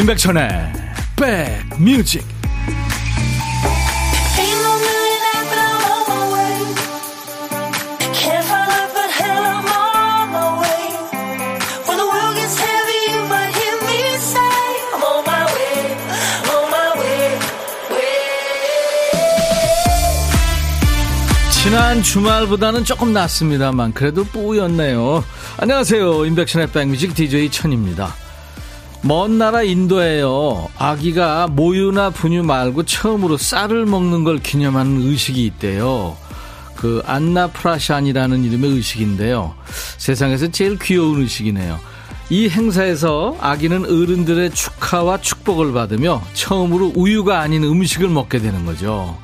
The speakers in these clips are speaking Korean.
임백천의 백뮤직 지난 주말보다는 조금 낫습니다만 그래도 뿌였네요. 안녕하세요. 임백천의 백뮤직 DJ 천입니다. 먼 나라 인도에요. 아기가 모유나 분유 말고 처음으로 쌀을 먹는 걸 기념하는 의식이 있대요. 그 안나프라샨이라는 이름의 의식인데요. 세상에서 제일 귀여운 의식이네요. 이 행사에서 아기는 어른들의 축하와 축복을 받으며 처음으로 우유가 아닌 음식을 먹게 되는 거죠.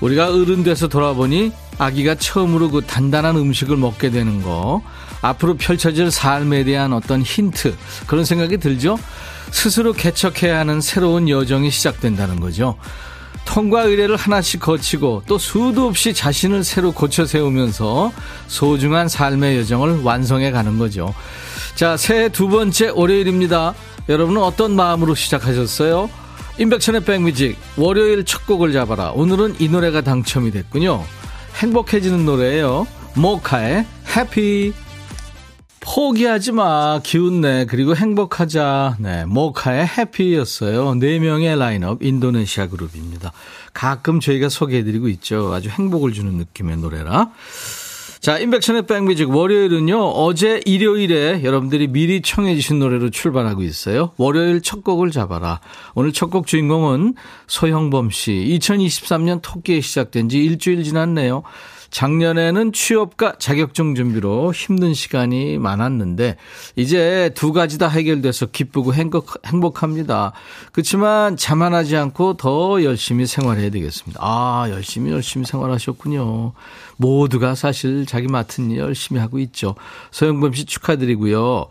우리가 어른 돼서 돌아보니 아기가 처음으로 그 단단한 음식을 먹게 되는 거 앞으로 펼쳐질 삶에 대한 어떤 힌트 그런 생각이 들죠. 스스로 개척해야 하는 새로운 여정이 시작된다는 거죠. 통과 의례를 하나씩 거치고 또 수도 없이 자신을 새로 고쳐 세우면서 소중한 삶의 여정을 완성해 가는 거죠. 자, 새해 두 번째 월요일입니다. 여러분은 어떤 마음으로 시작하셨어요? 임백천의 백뮤직 월요일 첫 곡을 잡아라. 오늘은 이 노래가 당첨이 됐군요. 행복해지는 노래예요. 모카의 해피. 포기하지 마. 기운내. 그리고 행복하자. 네. 모카의 해피였어요. 네 명의 라인업 인도네시아 그룹입니다. 가끔 저희가 소개해드리고 있죠. 아주 행복을 주는 느낌의 노래라. 자, 인백션의 백뮤직 월요일은요. 어제 일요일에 여러분들이 미리 청해 주신 노래로 출발하고 있어요. 월요일 첫 곡을 잡아라. 오늘 첫 곡 주인공은 소형범 씨. 2023년 토끼에 시작된 지 일주일 지났네요. 작년에는 취업과 자격증 준비로 힘든 시간이 많았는데 이제 두 가지 다 해결돼서 기쁘고 행복, 행복 합니다. 그렇지만 자만하지 않고 더 열심히 생활해야 되겠습니다. 아 열심히 열심히 생활하셨군요. 모두가 사실 자기 맡은 일 열심히 하고 있죠. 소영범 씨 축하드리고요.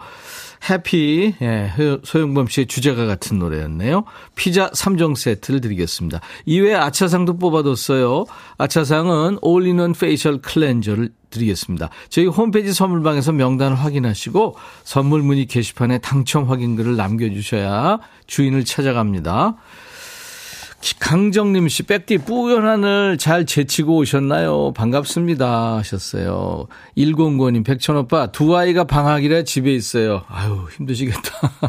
해피 예, 소영범 씨의 주제가 같은 노래였네요. 피자 3종 세트를 드리겠습니다. 이외에 아차상도 뽑아뒀어요. 아차상은 all-in-one facial cleanser를 드리겠습니다. 저희 홈페이지 선물방에서 명단을 확인하시고 선물 문의 게시판에 당첨 확인글을 남겨주셔야 주인을 찾아갑니다. 강정림 씨, 백디 뿌연 하늘 잘 제치고 오셨나요? 반갑습니다. 하셨어요. 109님, 백천오빠, 두 아이가 방학이라 집에 있어요. 아유, 힘드시겠다.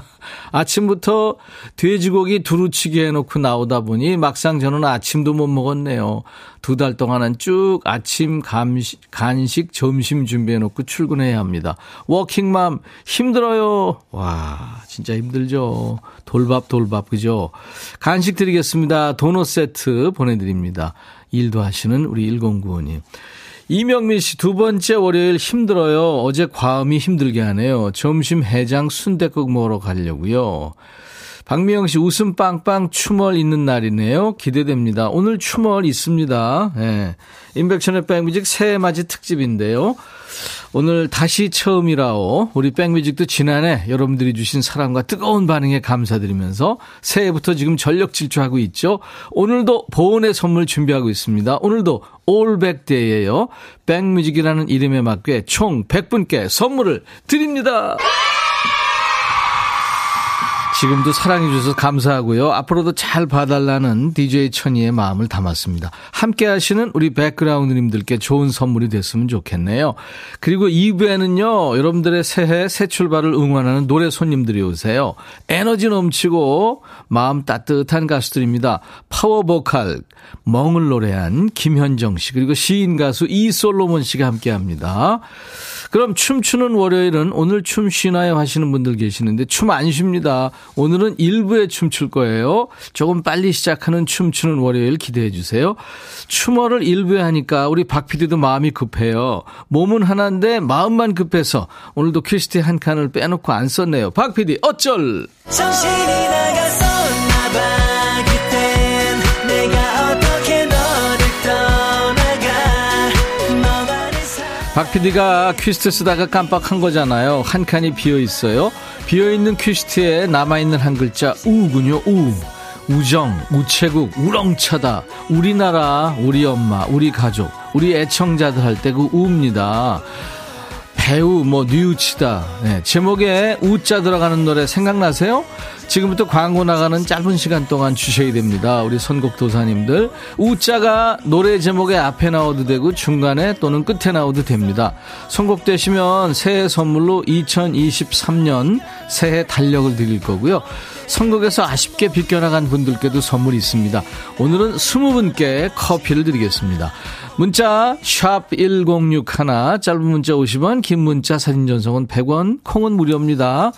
아침부터 돼지고기 두루치기 해놓고 나오다 보니 막상 저는 아침도 못 먹었네요. 두 달 동안은 쭉 아침 감시, 간식, 점심 준비해놓고 출근해야 합니다. 워킹맘 힘들어요. 와, 진짜 힘들죠. 돌밥, 돌밥, 그죠? 간식 드리겠습니다. 도넛 세트 보내드립니다. 일도 하시는 우리 1095님. 이명민 씨 두 번째 월요일 힘들어요. 어제 과음이 힘들게 하네요. 점심 해장 순대국 먹으러 가려고요. 박미영 씨 웃음 빵빵 추멀 있는 날이네요. 기대됩니다. 오늘 추멀 있습니다. 예. 인백션의 백뮤직 새해 맞이 특집인데요. 오늘 다시 처음이라오. 우리 백뮤직도 지난해 여러분들이 주신 사랑과 뜨거운 반응에 감사드리면서 새해부터 지금 전력 질주하고 있죠. 오늘도 보온의 선물 준비하고 있습니다. 오늘도 올백데이예요. 백뮤직이라는 이름에 맞게 총 100분께 선물을 드립니다. 지금도 사랑해주셔서 감사하고요. 앞으로도 잘 봐달라는 DJ 천이의 마음을 담았습니다. 함께 하시는 우리 백그라운드님들께 좋은 선물이 됐으면 좋겠네요. 그리고 2부에는요, 여러분들의 새해 새 출발을 응원하는 노래 손님들이 오세요. 에너지 넘치고 마음 따뜻한 가수들입니다. 파워보컬, 멍을 노래한 김현정 씨, 그리고 시인 가수 이솔로몬 씨가 함께 합니다. 그럼 춤추는 월요일은 오늘 춤 쉬나요 하시는 분들 계시는데 춤 안 쉽니다. 오늘은 일부에 춤출 거예요. 조금 빨리 시작하는 춤추는 월요일 기대해 주세요. 추모를 일부에 하니까 우리 박 PD도 마음이 급해요. 몸은 하나인데 마음만 급해서 오늘도 퀴스트 한 칸을 빼놓고 안 썼네요. 박 PD 어쩔! 정신이 나갔었나 봐. 박 PD가 퀴스트 쓰다가 깜빡한 거잖아요. 한 칸이 비어 있어요. 비어 있는 퀴스트에 남아 있는 한 글자 우군요. 우. 우정, 우체국, 우렁차다. 우리나라, 우리 엄마, 우리 가족, 우리 애청자들 할 때 그 우입니다. 배우, 뭐, 뉘우치다. 네, 제목에 우자 들어가는 노래 생각나세요? 지금부터 광고 나가는 짧은 시간 동안 주셔야 됩니다. 우리 선곡 도사님들. 우자가 노래 제목의 앞에 나오도 되고 중간에 또는 끝에 나오도 됩니다. 선곡되시면 새해 선물로 2023년 새해 달력을 드릴 거고요. 선곡에서 아쉽게 비껴나간 분들께도 선물이 있습니다. 오늘은 20분께 커피를 드리겠습니다. 문자 1061, 짧은 문자 50원, 긴 문자 사진 전송은 100원, 콩은 무료입니다.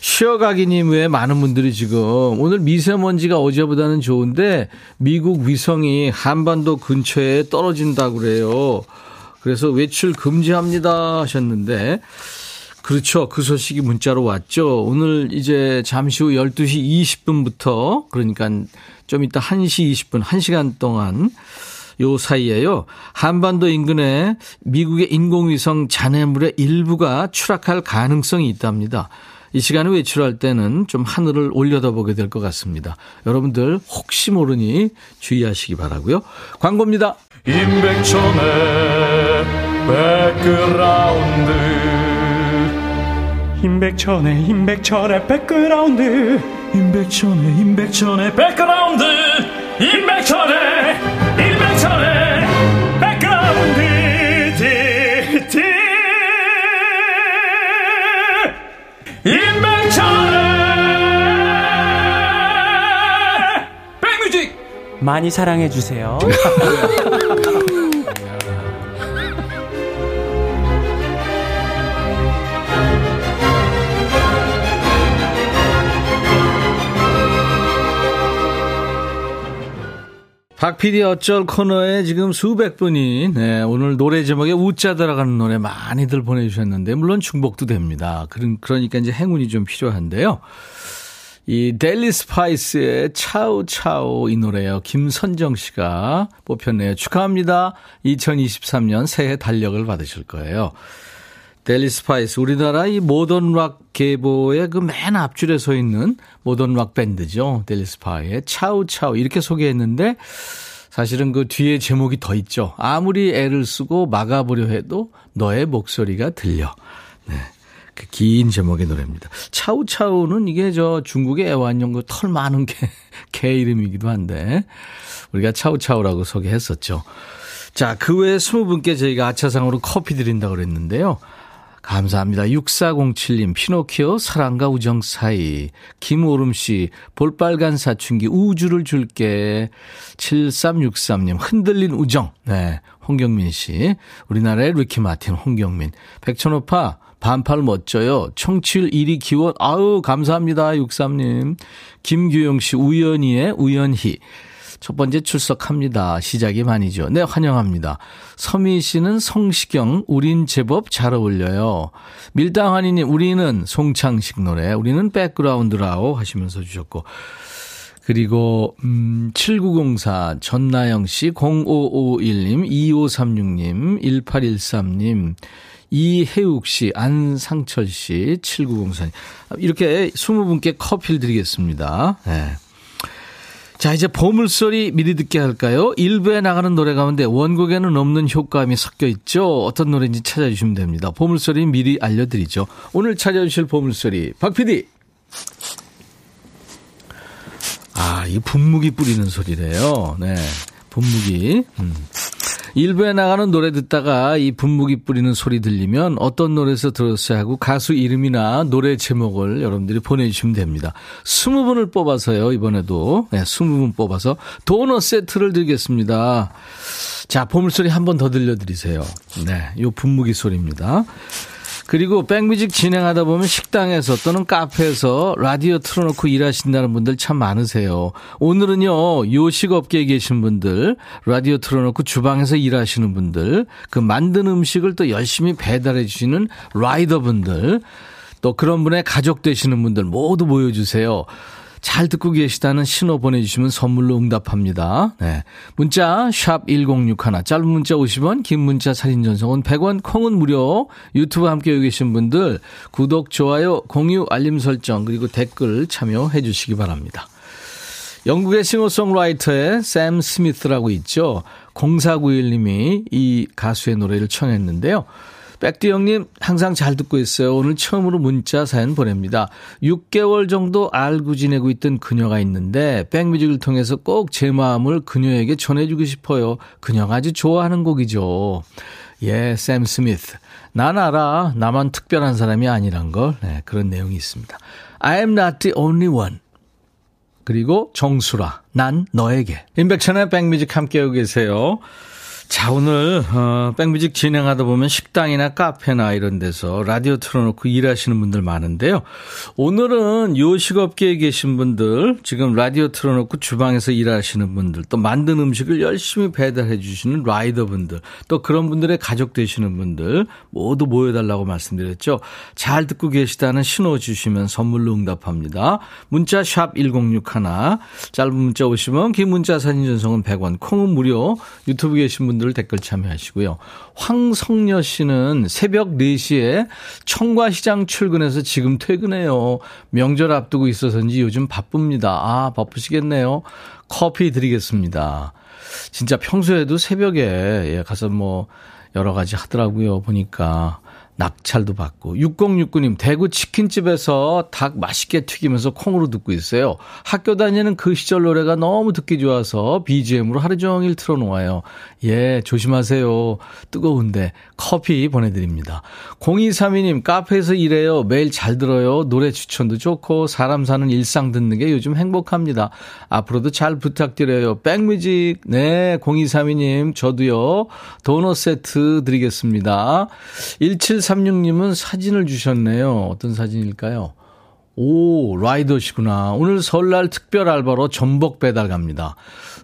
쉬어가기님 외에 많은 분들이 지금 오늘 미세먼지가 어제보다는 좋은데 미국 위성이 한반도 근처에 떨어진다고 그래요. 그래서 외출 금지합니다 하셨는데 그렇죠. 그 소식이 문자로 왔죠. 오늘 이제 잠시 후 12시 20분부터 그러니까 좀 이따 1시 20분, 1시간 동안 요 사이에요. 한반도 인근에 미국의 인공위성 잔해물의 일부가 추락할 가능성이 있답니다. 이 시간에 외출할 때는 좀 하늘을 올려다보게 될 것 같습니다. 여러분들 혹시 모르니 주의하시기 바라고요. 광고입니다. 임백천의 백그라운드 임백천의 임백천의 백그라운드 임백천의 임백천의 백그라운드 임백천의 많이 사랑해 주세요. 박PD 어쩔 코너에 지금 수백 분이, 네, 오늘 노래 제목에 우자 들어가는 노래 많이들 보내주셨는데, 물론 중복도 됩니다. 그러니까 이제 행운이 좀 필요한데요. 이 델리 스파이스의 차우 차우 이 노래요. 김선정 씨가 뽑혔네요. 축하합니다. 2023년 새해 달력을 받으실 거예요. 델리 스파이스 우리나라 이 modern rock 계보의 그 맨 앞줄에 서 있는 modern rock 밴드죠. 델리 스파이스의 차우 차우 이렇게 소개했는데 사실은 그 뒤에 제목이 더 있죠. 아무리 애를 쓰고 막아보려 해도 너의 목소리가 들려. 네. 그 긴 제목의 노래입니다. 차우차우는 이게 저 중국의 애완용 그 털 많은 개, 개 이름이기도 한데 우리가 차우차우라고 소개했었죠. 자, 그 외에 20분께 저희가 아차상으로 커피 드린다고 그랬는데요. 감사합니다. 6407님, 피노키오, 사랑과 우정 사이. 김오름 씨, 볼빨간 사춘기, 우주를 줄게. 7363님, 흔들린 우정. 네. 홍경민 씨. 우리나라의 리키 마틴, 홍경민. 백천오빠, 반팔 멋져요. 청취율 1위 기원. 아우, 감사합니다. 63님. 김규영 씨, 우연히의 우연히. 첫 번째 출석합니다. 시작이 반이죠. 네, 환영합니다. 서미 씨는 성시경, 우린 제법 잘 어울려요. 밀당하니님, 우리는 송창식 노래, 우리는 백그라운드라고 하시면서 주셨고. 그리고, 음, 7904, 전나영 씨, 0551님, 2536님, 1813님, 이혜욱 씨, 안상철 씨, 7904님. 이렇게 20분께 커피를 드리겠습니다. 네. 자, 이제 보물소리 미리 듣게 할까요? 일부에 나가는 노래 가운데 원곡에는 없는 효과음이 섞여 있죠. 어떤 노래인지 찾아주시면 됩니다. 보물소리 미리 알려드리죠. 오늘 찾아주실 보물소리, 박 PD. 아, 이 분무기 뿌리는 소리래요. 네. 분무기. 음. 일부에 나가는 노래 듣다가 이 분무기 뿌리는 소리 들리면 어떤 노래에서 들었어야 하고 가수 이름이나 노래 제목을 여러분들이 보내주시면 됩니다. 20분을 뽑아서요, 이번에도. 네, 20분 뽑아서 도넛 세트를 드리겠습니다. 자, 보물소리 한 번 더 들려드리세요. 네, 요 분무기 소리입니다. 그리고 백뮤직 진행하다 보면 식당에서 또는 카페에서 라디오 틀어놓고 일하신다는 분들 참 많으세요. 오늘은요, 요식업계에 계신 분들, 라디오 틀어놓고 주방에서 일하시는 분들, 그 만든 음식을 또 열심히 배달해 주시는 라이더 분들, 또 그런 분의 가족 되시는 분들 모두 모여주세요. 잘 듣고 계시다는 신호 보내주시면 선물로 응답합니다. 네. 문자, 샵 1061, 짧은 문자 50원, 긴 문자 사진 전송은 100원, 콩은 무료. 유튜브 함께 계신 분들, 구독, 좋아요, 공유, 알림 설정, 그리고 댓글 참여해 주시기 바랍니다. 영국의 싱어송라이터의 샘 스미스라고 있죠. 0491님이 이 가수의 노래를 청했는데요. 백디 형님 항상 잘 듣고 있어요. 오늘 처음으로 문자 사연 보냅니다. 6개월 정도 알고 지내고 있던 그녀가 있는데 백뮤직을 통해서 꼭 제 마음을 그녀에게 전해주고 싶어요. 그녀가 아주 좋아하는 곡이죠. 예, 샘 스미스. 난 알아. 나만 특별한 사람이 아니란 걸. 네, 그런 내용이 있습니다. I am not the only one. 그리고 정수라. 난 너에게. 인백천의 백뮤직 함께하고 계세요. 자, 오늘, 어, 백뮤직 진행하다 보면 식당이나 카페나 이런 데서 라디오 틀어놓고 일하시는 분들 많은데요. 오늘은 요식업계에 계신 분들, 지금 라디오 틀어놓고 주방에서 일하시는 분들, 또 만든 음식을 열심히 배달해 주시는 라이더 분들, 또 그런 분들의 가족 되시는 분들 모두 모여달라고 말씀드렸죠. 잘 듣고 계시다는 신호 주시면 선물로 응답합니다. 문자 샵 1061, 짧은 문자 오시면 긴 문자 사진 전송은 100원, 콩은 무료, 유튜브 계신 분들 분들 댓글 참여하시고요. 황성녀 씨는 새벽 4시에 청과시장 출근해서 지금 퇴근해요. 명절 앞두고 있어서인지 요즘 바쁩니다. 아, 바쁘시겠네요. 커피 드리겠습니다. 진짜 평소에도 새벽에 예, 가서 뭐 여러 가지 하더라고요. 보니까. 낙찰도 받고 6069님 대구 치킨집에서 닭 맛있게 튀기면서 콩으로 듣고 있어요. 학교 다니는 그 시절 노래가 너무 듣기 좋아서 BGM으로 하루 종일 틀어 놓아요. 예 조심하세요. 뜨거운데 커피 보내드립니다. 0232님 카페에서 일해요. 매일 잘 들어요. 노래 추천도 좋고 사람 사는 일상 듣는 게 요즘 행복합니다. 앞으로도 잘 부탁드려요. 백뮤직 네 0232님 저도요. 도넛 세트 드리겠습니다. 17 3636님은 사진을 주셨네요. 어떤 사진일까요? 오, 라이더시구나. 오늘 설날 특별 알바로 전복 배달 갑니다.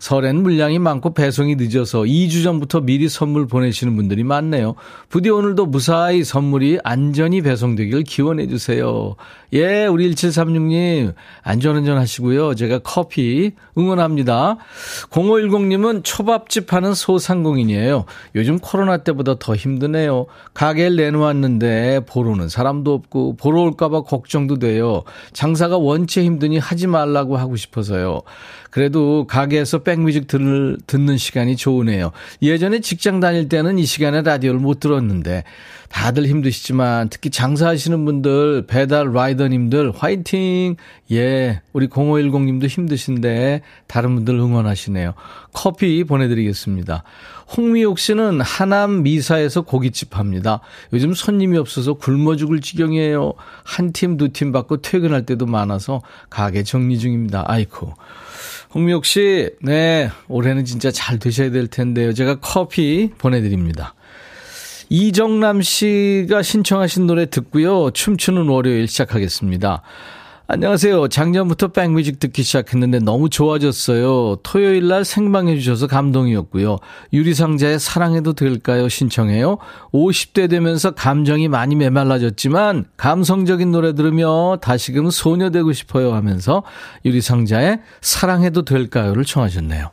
설엔 물량이 많고 배송이 늦어서 2주 전부터 미리 선물 보내시는 분들이 많네요. 부디 오늘도 무사히 선물이 안전히 배송되길 기원해 주세요. 예, 우리 1736님 안전운전 하시고요. 제가 커피 응원합니다. 0510님은 초밥집 하는 소상공인이에요. 요즘 코로나 때보다 더 힘드네요. 가게를 내놓았는데 보러 오는 사람도 없고 보러 올까봐 걱정도 돼요. 장사가 원체 힘드니 하지 말라고 하고 싶어서요. 그래도 가게에서 백뮤직 들, 듣는 시간이 좋으네요. 예전에 직장 다닐 때는 이 시간에 라디오를 못 들었는데 다들 힘드시지만 특히 장사하시는 분들, 배달 라이더님들 화이팅! 예, 우리 0510님도 힘드신데 다른 분들 응원하시네요. 커피 보내드리겠습니다. 홍미옥 씨는 하남 미사에서 고깃집 합니다. 요즘 손님이 없어서 굶어 죽을 지경이에요. 한 팀, 두 팀 받고 퇴근할 때도 많아서 가게 정리 중입니다. 아이쿠. 홍미옥 씨, 네, 올해는 진짜 잘 되셔야 될 텐데요. 제가 커피 보내드립니다. 이정남 씨가 신청하신 노래 듣고요. 춤추는 월요일 시작하겠습니다. 안녕하세요. 작년부터 백뮤직 듣기 시작했는데 너무 좋아졌어요. 토요일 날 생방해 주셔서 감동이었고요. 유리상자의 사랑해도 될까요? 신청해요. 50대 되면서 감정이 많이 메말라졌지만 감성적인 노래 들으며 다시금 소녀 되고 싶어요 하면서 유리상자의 사랑해도 될까요를 청하셨네요.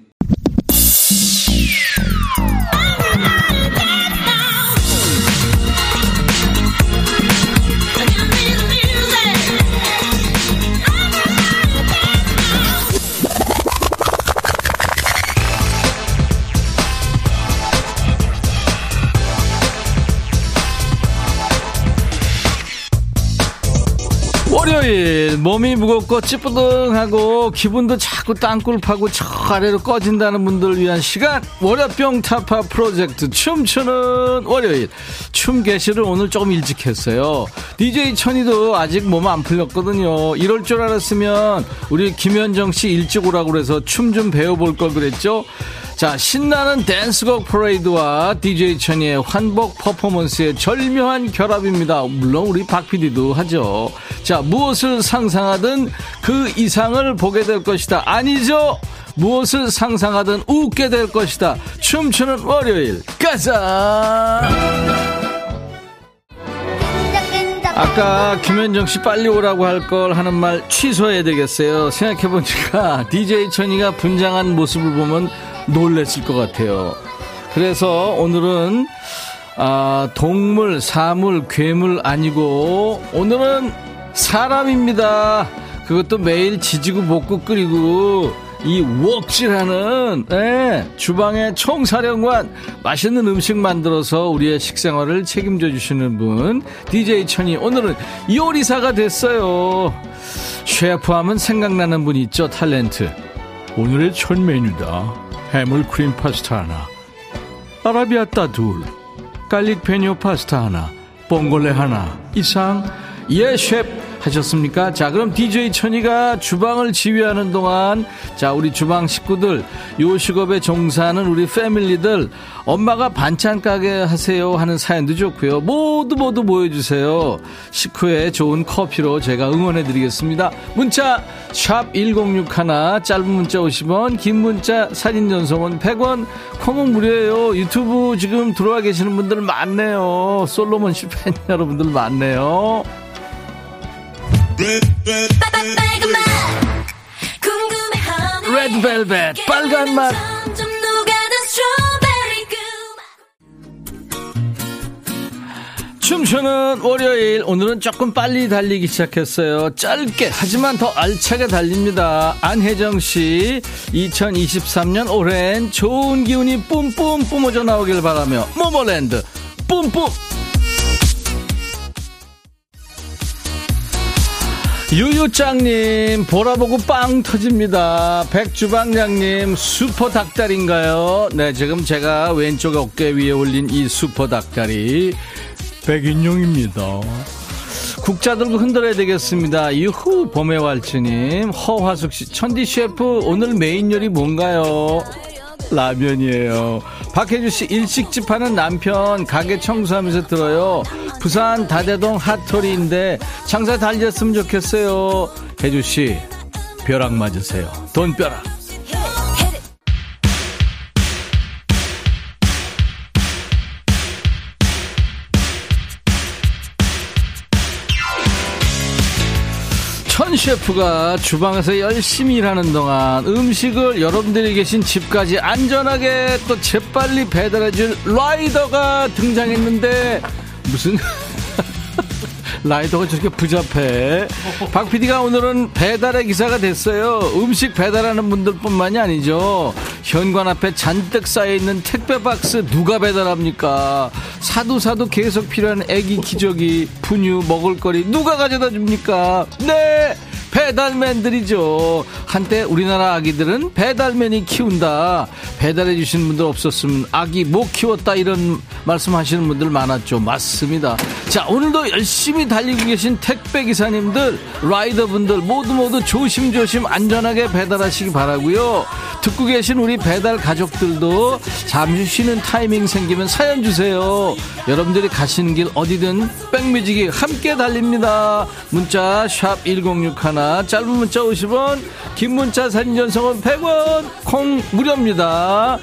몸이 무겁고 찌뿌둥하고 기분도 자꾸 땅굴 파고 저 아래로 꺼진다는 분들을 위한 시간 월요병 타파 프로젝트 춤추는 월요일. 춤 개시를 오늘 조금 일찍 했어요. DJ 천이도 아직 몸 안 풀렸거든요. 이럴 줄 알았으면 우리 김현정 씨 일찍 오라고 그래서 춤 좀 배워볼 걸 그랬죠 자, 신나는 댄스곡 프레이드와 DJ 천이의 환복 퍼포먼스의 절묘한 결합입니다. 물론 우리 박 PD도 하죠. 자, 무엇을 상상하든 그 이상을 보게 될 것이다. 아니죠? 무엇을 상상하든 웃게 될 것이다. 춤추는 월요일. 가자! 아까 김현정 씨 빨리 오라고 할 걸 하는 말 취소해야 되겠어요. 생각해보니까 DJ 천이가 분장한 모습을 보면 놀랬을 것 같아요. 그래서 오늘은 아, 동물, 사물, 괴물 아니고 오늘은 사람입니다. 그것도 매일 지지고 볶고 끓이고 이 웍질하는 예, 주방의 총사령관 맛있는 음식 만들어서 우리의 식생활을 책임져 주시는 분 DJ 천이 오늘은 요리사가 됐어요. 셰프 하면 생각나는 분 있죠 탤런트. 오늘의 첫 메뉴다. 해물 크림 파스타 하나 아라비아따 둘 garlic 페뇨 파스타 하나 봉골레 하나. 이상 예 셰프 하셨습니까? 자, 그럼 DJ 천이가 주방을 지휘하는 동안 자, 우리 주방 식구들, 요식업에 종사하는 우리 패밀리들, 엄마가 반찬 가게 하세요 하는 사연도 좋고요. 모두 모두 모여주세요. 식후에 좋은 커피로 제가 응원해 드리겠습니다. 문자 샵 1061, 짧은 문자 50원, 긴 문자 사진 전송은 100원, 콩은 무료예요. 유튜브 지금 들어와 계시는 분들 많네요. 솔로몬 실팬 여러분들 많네요. 레드벨벳 빨간 맛. 춤추는 월요일 오늘은 조금 빨리 달리기 시작했어요. 짧게 하지만 더 알차게 달립니다. 안혜정씨 2023년 올해엔 좋은 기운이 뿜뿜 뿜어져 나오길 바라며 모모랜드 뿜뿜 유유짱님 보라보고 빵 터집니다. 백주방장님 슈퍼 닭다리인가요? 네 지금 제가 왼쪽 어깨 위에 올린 이 슈퍼 닭다리 백인용입니다. 국자 들고 흔들어야 되겠습니다. 유후 봄의 왈츠님 허화숙씨 천디 셰프 오늘 메인 요리 뭔가요 라면이에요. 박혜주 씨 일식집 하는 남편 가게 청소하면서 들어요. 부산 다대동 핫토리인데 장사 잘 됐으면 좋겠어요. 혜주 씨 벼락 맞으세요. 돈벼락. 셰프가 주방에서 열심히 일하는 동안 음식을 여러분들이 계신 집까지 안전하게 또 재빨리 배달해줄 라이더가 등장했는데 무슨 라이더가 저렇게 부잡해. 박 PD가 오늘은 배달의 기사가 됐어요. 음식 배달하는 분들뿐만이 아니죠. 현관 앞에 잔뜩 쌓여있는 택배 박스 누가 배달합니까? 사도 사도 계속 필요한 애기 기저귀, 분유, 먹을거리 누가 가져다 줍니까? 네! 배달맨들이죠. 한때 우리나라 아기들은 배달맨이 키운다. 배달해 주시는 분들 없었으면 아기 못 키웠다 이런 말씀하시는 분들 많았죠. 맞습니다. 자 오늘도 열심히 달리고 계신 택배 기사님들, 라이더 분들 모두 모두 조심조심 안전하게 배달하시기 바라고요. 듣고 계신 우리 배달 가족들도 잠시 쉬는 타이밍 생기면 사연 주세요. 여러분들이 가시는 길 어디든 백뮤직이 함께 달립니다. 문자 샵 1061, 짧은 문자 50원, 긴 문자 사진 전송은 100원, 콩 무료입니다.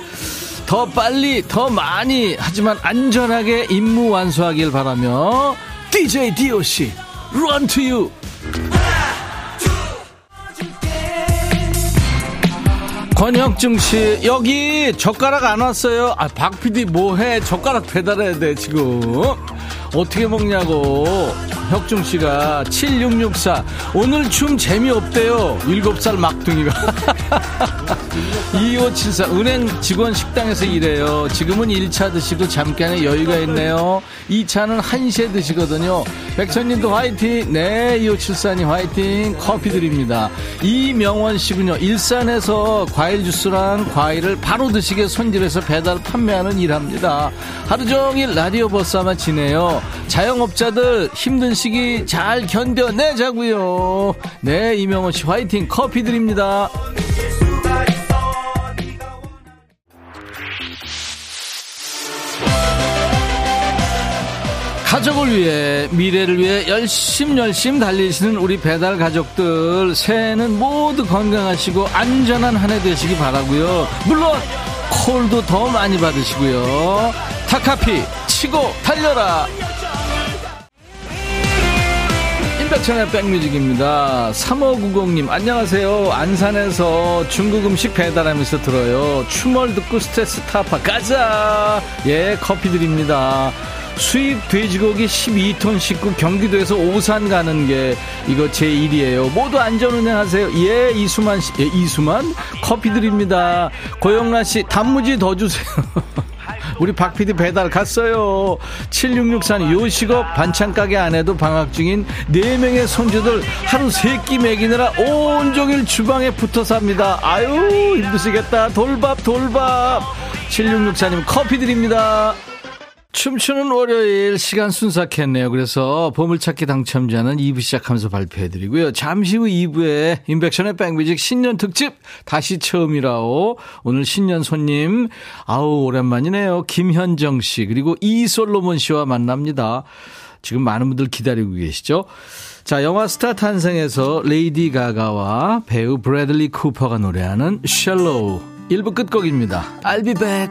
더 빨리, 더 많이, 하지만 안전하게 임무 완수하길 바라며 DJ DOC, run to you. 권혁중 씨, 여기 젓가락 안 왔어요. 아, 박 PD 뭐해? 젓가락 배달해야 돼, 지금. 어떻게 먹냐고. 혁중 씨가 7664. 오늘 춤 재미없대요. 7살 막둥이가. 2574. 은행 직원 식당에서 일해요. 지금은 1차 드시고 잠깐의 여유가 있네요. 2차는 1시에 드시거든요. 백천님도 화이팅. 네, 2574님 화이팅. 커피 드립니다. 이명원 씨군요. 일산에서 과일 주스랑 과일을 바로 드시게 손질해서 배달 판매하는 일합니다. 하루 종일 라디오 버스 아마 지내요. 자영업자들 힘든 시기 잘 견뎌내자고요. 네, 이명호 씨 화이팅 커피 드립니다. 가족을 위해 미래를 위해 열심 열심 달리시는 우리 배달 가족들 새해는 모두 건강하시고 안전한 한 해 되시기 바라고요. 물론 콜도 더 많이 받으시고요. 타카피 치고 달려라. 임백천의 백뮤직입니다 3590님 안녕하세요 안산에서 중국 음식 배달하면서 들어요 춤을 듣고 스트레스 타파 가자 예 커피 드립니다 수입 돼지고기 12톤 싣고 경기도에서 오산 가는 게 이거 제 일이에요. 모두 안전운행 하세요. 예, 이수만 씨, 예, 이수만 커피 드립니다. 고영란 씨, 단무지 더 주세요. 우리 박 PD 배달 갔어요. 7664는 요식업 반찬가게 안에도 방학 중인 4명의 손주들 하루 3끼 먹이느라 온종일 주방에 붙어 삽니다. 아유, 힘드시겠다. 돌밥, 돌밥. 7664님 커피 드립니다. 춤추는 월요일 시간 순삭했네요. 그래서 보물찾기 당첨자는 2부 시작하면서 발표해드리고요. 잠시 후 2부에 인백션의 백뮤직 신년 특집 다시 처음이라오. 오늘 신년 손님 아우 오랜만이네요. 김현정 씨 그리고 이솔로몬 씨와 만납니다. 지금 많은 분들 기다리고 계시죠? 자, 영화 스타 탄생에서 레이디 가가와 배우 브래들리 쿠퍼가 노래하는 Shallow 1부 끝곡입니다. I'll be back.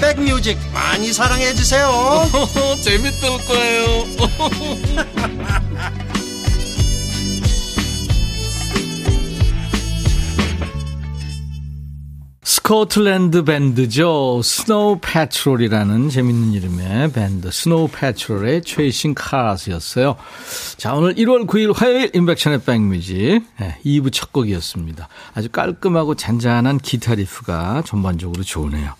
백뮤직 많이 사랑해 주세요 재밌을 거예요 스코틀랜드 밴드죠. 스노우 패트롤이라는 재밌는 이름의 밴드 스노우 패트롤의 Chasing Cars였어요. 자, 오늘 1월 9일 화요일 임백천의 백뮤직 네, 2부 첫 곡이었습니다. 아주 깔끔하고 잔잔한 기타 riff가 전반적으로 좋으네요.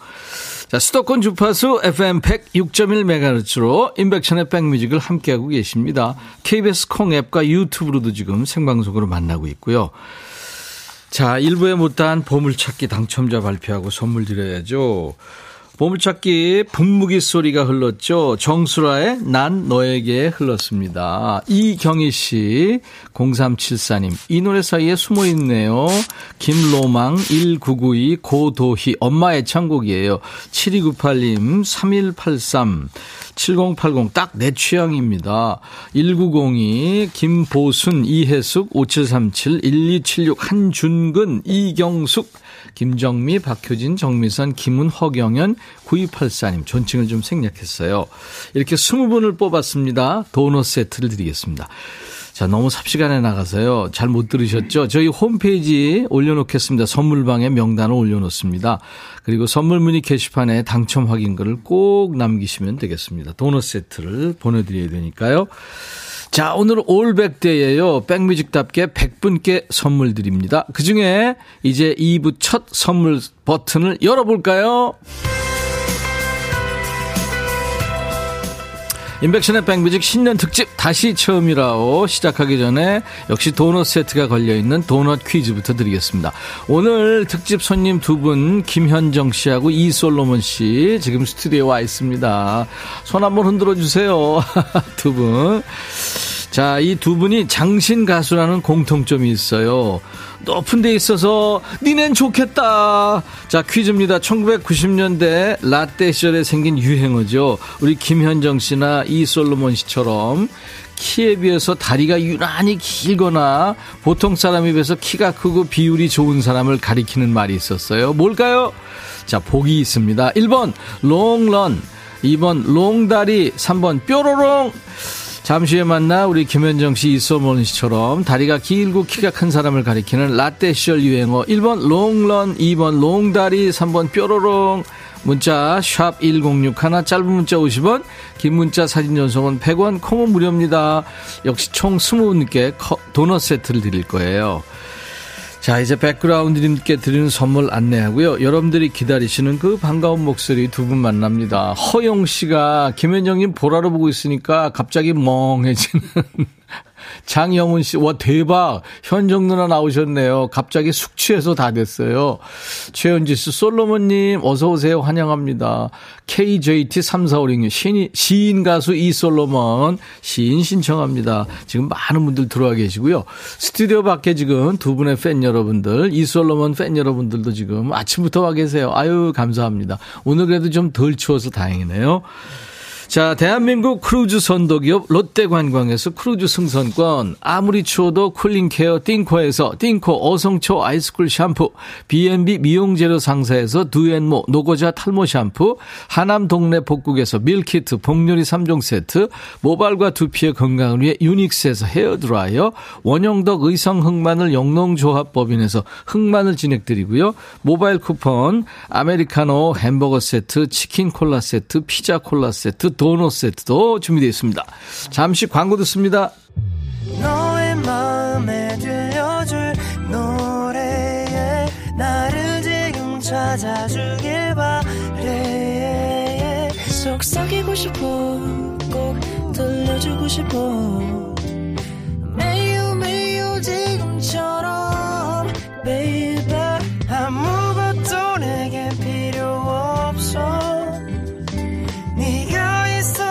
자, 수도권 주파수 FM 106.1MHz로 인백션의 백뮤직을 함께하고 계십니다. KBS 콩 앱과 유튜브로도 지금 생방송으로 만나고 있고요. 자, 1부에 못다한 보물찾기 당첨자 발표하고 선물 드려야죠. 보물찾기 분무기 소리가 흘렀죠. 정수라의 난 너에게 흘렀습니다. 이경희 씨, 0374님. 이 노래 사이에 숨어 있네요. 김로망, 1992, 고도희, 엄마의 창곡이에요. 7298님, 3183. 7080, 딱 내 취향입니다. 1902, 김보순, 이혜숙, 5737, 1276, 한준근, 이경숙, 김정미, 박효진, 정미선, 김은, 허경연, 9284님 존칭을 좀 생략했어요. 이렇게 20분을 뽑았습니다. 도넛 세트를 드리겠습니다. 자, 너무 삽시간에 나가서요. 잘 못 들으셨죠? 저희 홈페이지 올려놓겠습니다. 선물방에 명단을 올려놓습니다. 그리고 선물 문의 게시판에 당첨 확인글을 꼭 남기시면 되겠습니다. 도넛 세트를 보내드려야 되니까요. 자, 오늘 올백대예요. 백뮤직답게 100분께 선물 드립니다. 그 중에 이제 2부 첫 선물 버튼을 열어볼까요? 인백션의 백뮤직 신년 특집 다시 처음이라고 시작하기 전에 역시 도넛 세트가 걸려있는 도넛 퀴즈부터 드리겠습니다. 오늘 특집 손님 두 분 김현정 씨하고 이솔로몬 씨 지금 스튜디오에 와 있습니다. 손 한번 흔들어 주세요. 두 분. 자, 이 두 분이 장신 가수라는 공통점이 있어요. 높은 데 있어서 니넨 좋겠다. 자, 퀴즈입니다. 1990년대 라떼 시절에 생긴 유행어죠. 우리 김현정 씨나 이솔로몬 씨처럼 키에 비해서 다리가 유난히 길거나 보통 사람에 비해서 키가 크고 비율이 좋은 사람을 가리키는 말이 있었어요. 뭘까요? 자, 보기 있습니다. 1번 롱런, 2번 롱다리, 3번 뾰로롱. 잠시 후에 만나 우리 김현정 씨, 이소몬 씨처럼 다리가 길고 키가 큰 사람을 가리키는 라떼 시절 유행어 1번 롱런, 2번 롱다리, 3번 뾰로롱 문자 샵 1061, 짧은 문자 50원, 긴 문자 사진 전송은 100원, 콩은 무료입니다. 역시 총 20분께 도넛 세트를 드릴 거예요. 자, 이제 백그라운드님께 드리는 선물 안내하고요. 여러분들이 기다리시는 그 반가운 목소리 두 분 만납니다. 허용 씨가 김현정님 보라로 보고 있으니까 갑자기 멍해지는 장영훈 씨, 와, 대박. 현정 누나 나오셨네요. 갑자기 숙취해서 다 됐어요. 최현지 씨, 솔로몬님, 어서오세요. 환영합니다. KJT3456님, 시인, 시인 가수 이솔로몬, 시인 신청합니다. 지금 많은 분들 들어와 계시고요. 스튜디오 밖에 지금 두 분의 팬 여러분들, 이솔로몬 팬 여러분들도 지금 아침부터 와 계세요. 아유, 감사합니다. 오늘 그래도 좀 덜 추워서 다행이네요. 자, 대한민국 크루즈 선도기업 롯데관광에서 크루즈 승선권, 아무리 추워도 cooling care 띵코에서 띵코 어성초 아이스쿨 샴푸, B&B 미용재료 상사에서 두앤모 노고자 탈모 샴푸, 하남 동네 복국에서 밀키트 복요리 3종 세트, 모발과 두피의 건강을 위해 유닉스에서 헤어드라이어, 원형덕 의성 흑마늘 영농조합법인에서 흑마늘 진행드리고요. 모바일 쿠폰, 아메리카노 햄버거 세트, 치킨 콜라 세트, 피자 콜라 세트, 도넛 세트도 준비되어 있습니다. 잠시 광고 듣습니다. 찾아주길 바래 속삭이고 싶어 꼭 들려주고 싶어 매우 매우 지금처럼 baby 아무것도 내게 필요 없어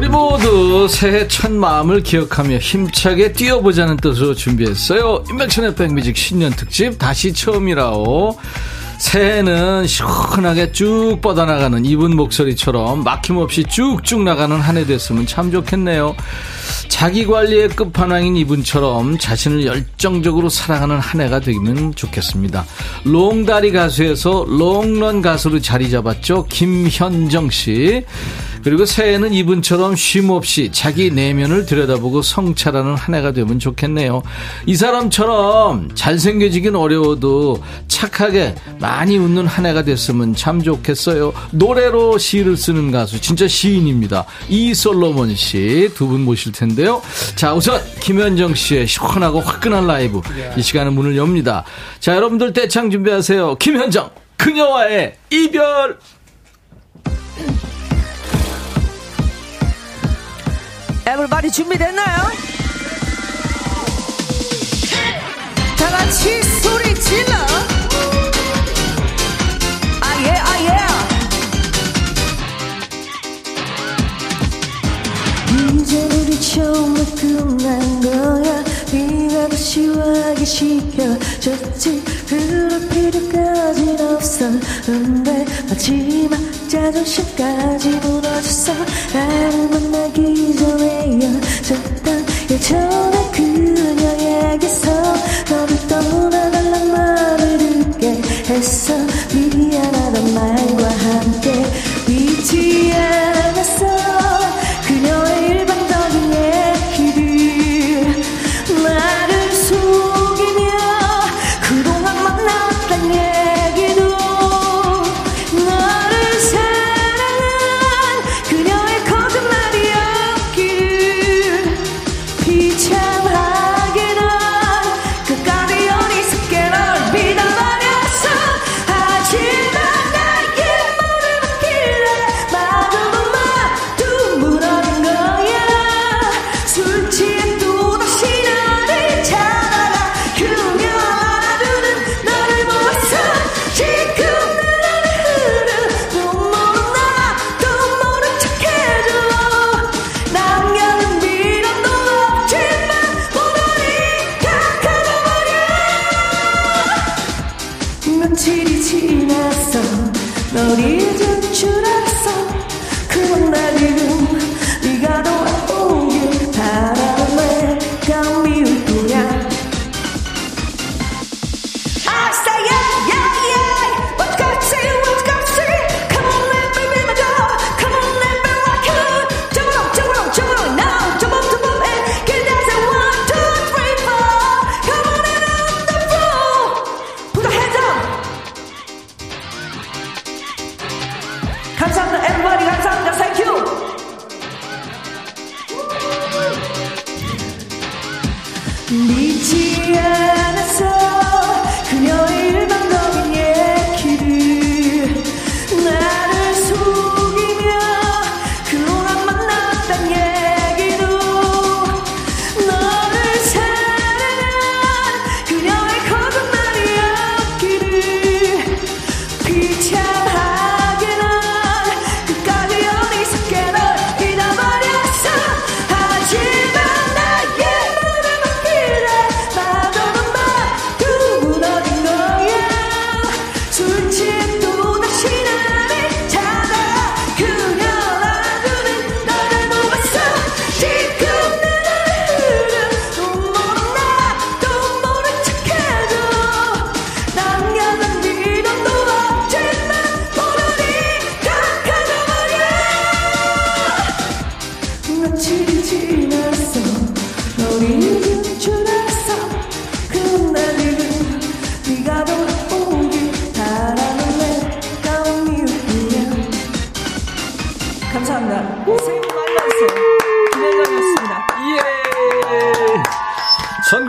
우리 모두 새해 첫 마음을 기억하며 힘차게 뛰어보자는 뜻으로 준비했어요. 인백션의 백뮤직 신년 특집 다시 처음이라오. 새해는 시원하게 쭉 뻗어나가는 이분 목소리처럼 막힘없이 쭉쭉 나가는 한 해 됐으면 참 좋겠네요. 자기 관리의 끝판왕인 이분처럼 자신을 열정적으로 사랑하는 한 해가 되면 좋겠습니다. 롱다리 가수에서 롱런 가수로 자리 잡았죠. 김현정 씨. 그리고 새해는 이분처럼 쉼 없이 자기 내면을 들여다보고 성찰하는 한 해가 되면 좋겠네요. 이 사람처럼 잘생겨지긴 어려워도 착하게 많이 웃는 한 해가 됐으면 참 좋겠어요. 노래로 시를 쓰는 가수, 진짜 시인입니다. 이솔로몬 씨 두 분 모실 텐데요. 자, 우선 김현정 씨의 시원하고 화끈한 라이브. 이 시간은 문을 엽니다. 자, 여러분들 대창 준비하세요. 김현정, 그녀와의 이별! 에브리바디 준비됐나요? 다 같이 소리 질러. 아예 아예. 이제 우리 처음에 끝난 거야 다시 와기 시켜줬지. 그럴 필요까진 없었는데 마지막 자존심까지 무너졌어. 나를 만나기 전에 여졌던 예전의 그녀에게서 너를 떠나달란 말을 듣게 했어. 미안하단 말과 함께 잊지 않았어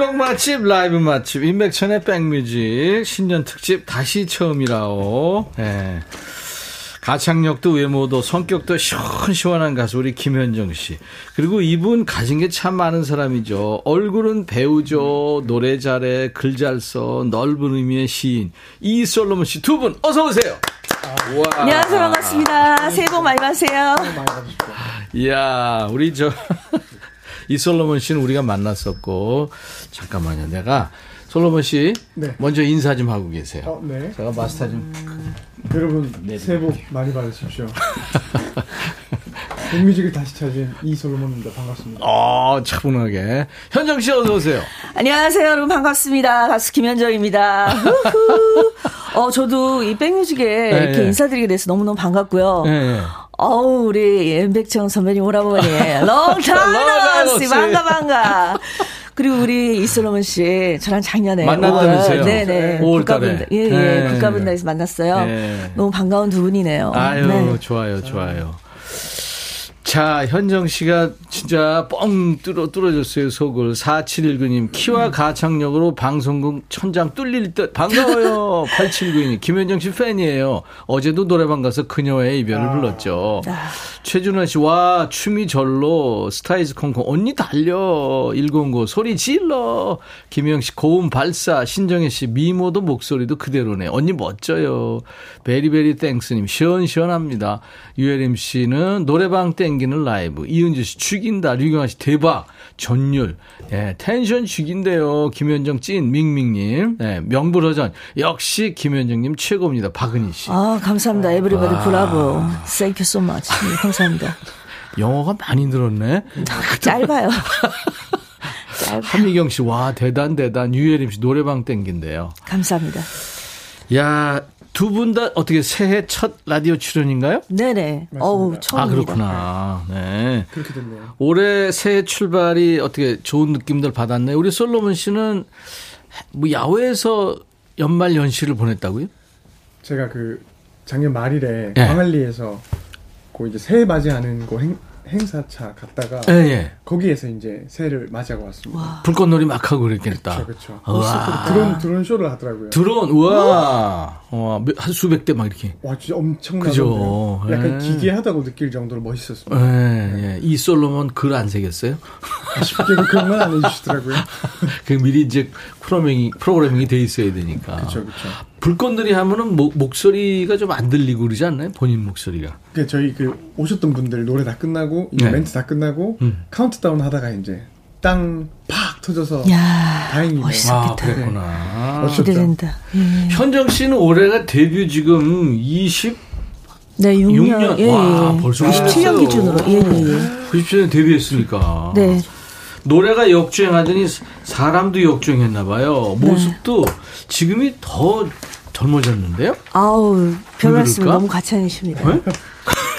선곡 맛집, 라이브 맛집, 인백천의 백뮤직, 신년 특집, 다시 처음이라오. 예. 가창력도 외모도 성격도 시원시원한 가수 우리 김현정 씨. 그리고 이분 가진 게 참 많은 사람이죠. 얼굴은 배우죠. 노래 잘해, 글 잘 써, 넓은 의미의 시인. 이솔로몬 씨 두 분 어서 오세요. 와. 안녕하세요 반갑습니다 새해 복 많이 받으세요 이야, 우리 저, 이 솔로몬 씨는 우리가 만났었고, 잠깐만요. 내가, 솔로몬 씨, 네. 먼저 인사 좀 하고 계세요. 어, 네. 제가 마스터 좀. 여러분 새해 복 많이 받으십시오. 백뮤직을 다시 찾은 이솔로몬입니다. 반갑습니다. 어, 차분하게. 현정 씨 어서 오세요. 안녕하세요 여러분 반갑습니다 가수 김현정입니다 후후. 어 저도 이 백뮤직에 이렇게 예. 인사드리게 돼서 너무너무 반갑고요 예, 예. 어우 우리 엠백청 선배님 오라버니 time 반가 반가 그리고 우리 이슬로몬 씨 저랑 작년에 만났다면서요? 네네 달에. 국가분다 예예 네. 국가분다에서 만났어요 네. 너무 반가운 두 분이네요 아유, 네. 좋아요, 좋아요. 자, 현정 씨가 진짜 뻥 뚫어, 뚫어줬어요, 속을. 4719님, 키와 가창력으로 방송국 천장 뚫릴 듯. 반가워요. 8792님, 김현정 씨 팬이에요. 어제도 노래방 가서 그녀의 이별을 불렀죠. 최준원 씨, 와, 춤이 절로. 스타이즈 콩콩, 언니 달려. 109, 소리 질러. 김영 씨, 고음 발사. 신정혜 씨, 미모도 목소리도 그대로네. 언니 멋져요. 베리베리 땡스님, 시원시원합니다. 유혜림 씨는 노래방 땡기는 라이브. 이은주 씨, 죽인다. 류경아 씨, 대박. 전율. 예, 텐션 죽인대요. 김현정 찐, 밍밍님. 예, 명불허전. 역시 김현정님 최고입니다. 박은희 씨. 아 감사합니다 에브리바디 브라보 Thank you so much 네, 감사합니다 영어가 많이 늘었네. 짧아요 짧아요 한미경 씨, 와, 대단, 대단. 유혜림 씨, 노래방 땡긴대요. 감사합니다 야, 두 분 다 어떻게 새해 첫 라디오 출연인가요? 네네 어우 아, 처음입니다 그렇구나. 네. 그렇게 됐네요. 올해 새해 출발이 어떻게 좋은 느낌들 받았나요? 우리 솔로몬 씨는 뭐 야외에서 연말 연시를 보냈다고요? 제가 그 작년 말일에 예. 광안리에서 그 이제 새해 맞이하는 그 행, 행사차 갔다가 예, 예. 거기에서 이제 새해를 맞이하고 왔습니다. 불꽃놀이 막 하고 그랬겠다. 그렇죠. 와. 드론 드론 쇼를 하더라고요. 드론, 우와. 와, 몇- 한 수백 대 막 이렇게. 와 진짜 엄청나던데요. 그죠. 약간 예. 기괴하다고 느낄 정도로 멋있었습니다. 예, 예. 이 솔로몬 글 안 새겼어요? 아쉽게도 그런 건 안 해주시더라고요. 그 미리 이제 프로그래밍이, 프로그래밍이 돼 있어야 되니까. 그렇죠, 그렇죠. 불꽃놀이 하면은 목, 목소리가 좀 안 들리고 그러지 않나요? 본인 목소리가. 그 저희 그 오셨던 분들 노래 다 끝나고 네. 멘트 다 끝나고 음. 카운트다운 하다가 이제 땅 팍 터져서 야 다행이네요. 멋있었겠다. 아, 그랬구나. 멋있었다. 기대된다 예. 현정 씨는 올해가 데뷔 지금 20, 네 6년, 6년. 예, 와, 예. 벌써 97년 그랬어요. 기준으로 예, 예, 예. 90주년 데뷔했으니까. 네. 노래가 역주행하더니 사람도 역주행했나 봐요. 네. 모습도 지금이 더 젊어졌는데요? 아우 별 말씀? 너무 과찬이십니다. 네?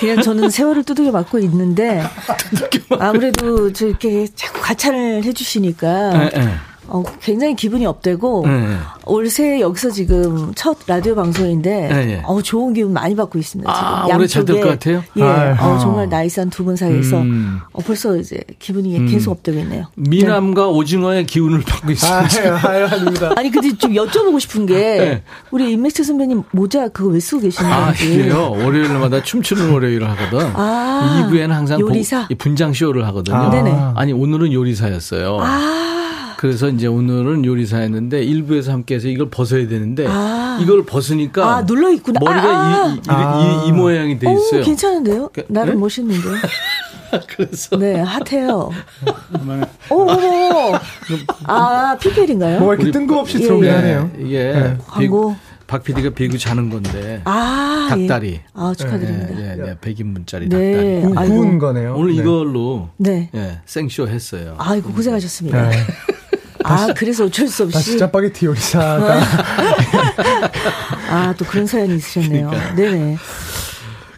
그냥 저는 세월을 두들겨 맞고 있는데 아무래도 저 이렇게 자꾸 과찬을 해주시니까 예, 예. 어, 굉장히 기분이 업되고 네. 올 새해 여기서 지금 첫 라디오 방송인데 네, 네. 어, 좋은 기운 많이 받고 있습니다. 아, 지금 올해 잘될 양쪽에. 것 같아요? 예, 아유. 어, 정말 나이스한 두 분 사이에서 음. 어, 벌써 이제 기분이 계속 업되고 있네요. 미남과 오징어의 기운을 받고 있습니다. 아유, 아유, 아닙니다. 아니 근데 좀 여쭤보고 싶은 게 네. 우리 임맥스 선배님 모자 그거 왜 쓰고 계시는 아. 그래요? 월요일마다 춤추는 월요일을 하거든. 아, 2부에는 항상 요리사? 보- 이 분장 쇼를 하거든요. 아. 네네. 아니, 오늘은 요리사였어요. 아, 그래서 이제 오늘은 요리사였는데 일부에서 함께해서 이걸 벗어야 되는데 아. 이걸 벗으니까 아, 눌러 있구나. 머리가 아, 이, 이, 아. 이, 이 모양이 돼 있어요. 오, 괜찮은데요? 그- 나름 네? 멋있는데요? 그래서 네, 핫해요. 오, 어머. 아, PPL인가요? 뭐가 이렇게 뜬금없이 예, 들어오긴 예. 하네요. 이게 네. 광고. 박 PD가 배구 자는 건데 아, 닭다리. 예. 아, 축하드립니다. 예, 예, 예, 100인분짜리 네. 닭다리. 구운 거네요. 오늘 네. 이걸로 네. 예, 생쇼 했어요. 아이고, 고생하셨습니다. 네. 아, 그래서 어쩔 수 다시 없이. 짜파게티 요리사가 아, 또 그런 사연이 있으셨네요. 네네.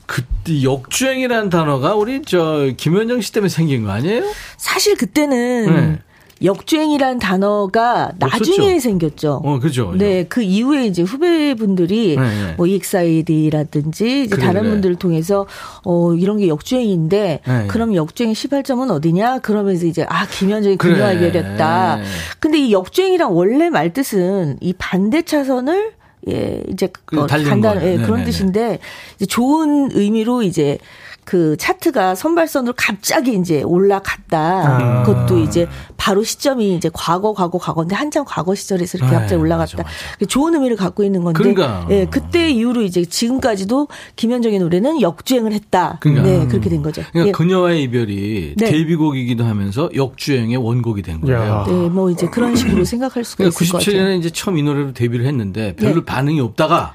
그때 역주행이라는 단어가 우리 저 김현정 씨 때문에 생긴 거 아니에요? 사실 그때는 네. 역주행이라는 단어가 나중에 없었죠. 생겼죠. 어, 그죠. 네, 그 이후에 이제 후배분들이 네, 네. 뭐 EXID라든지 이제 그래, 다른 그래. 분들을 통해서 어 이런 게 역주행인데 네. 그럼 역주행 시발점은 어디냐? 그러면서 이제 아 김현정이 그래. 그녀와 결했다. 근데 이 역주행이랑 원래 말뜻은 이 반대 차선을 예 이제 그 어, 거예요. 예, 그런 네네네. 뜻인데 이제 좋은 의미로 이제 그 차트가 선발선으로 갑자기 이제 올라갔다. 아. 그것도 이제 바로 시점이 이제 과거, 과거, 과거인데 한참 과거 시절에서 이렇게 네, 갑자기 올라갔다. 맞아, 좋은 의미를 갖고 있는 건데. 그러니까. 예, 그때 이후로 이제 지금까지도 김현정의 노래는 역주행을 했다. 그러니까. 네, 그렇게 된 거죠. 그러니까 예. 그녀와의 이별이 네. 데뷔곡이기도 하면서 역주행의 원곡이 된 거예요. 야. 네, 뭐 이제 그런 식으로 생각할 수가 그러니까 있을 것 같아요. 97년에 이제 처음 이 노래로 데뷔를 했는데 별로 네. 반응이 없다가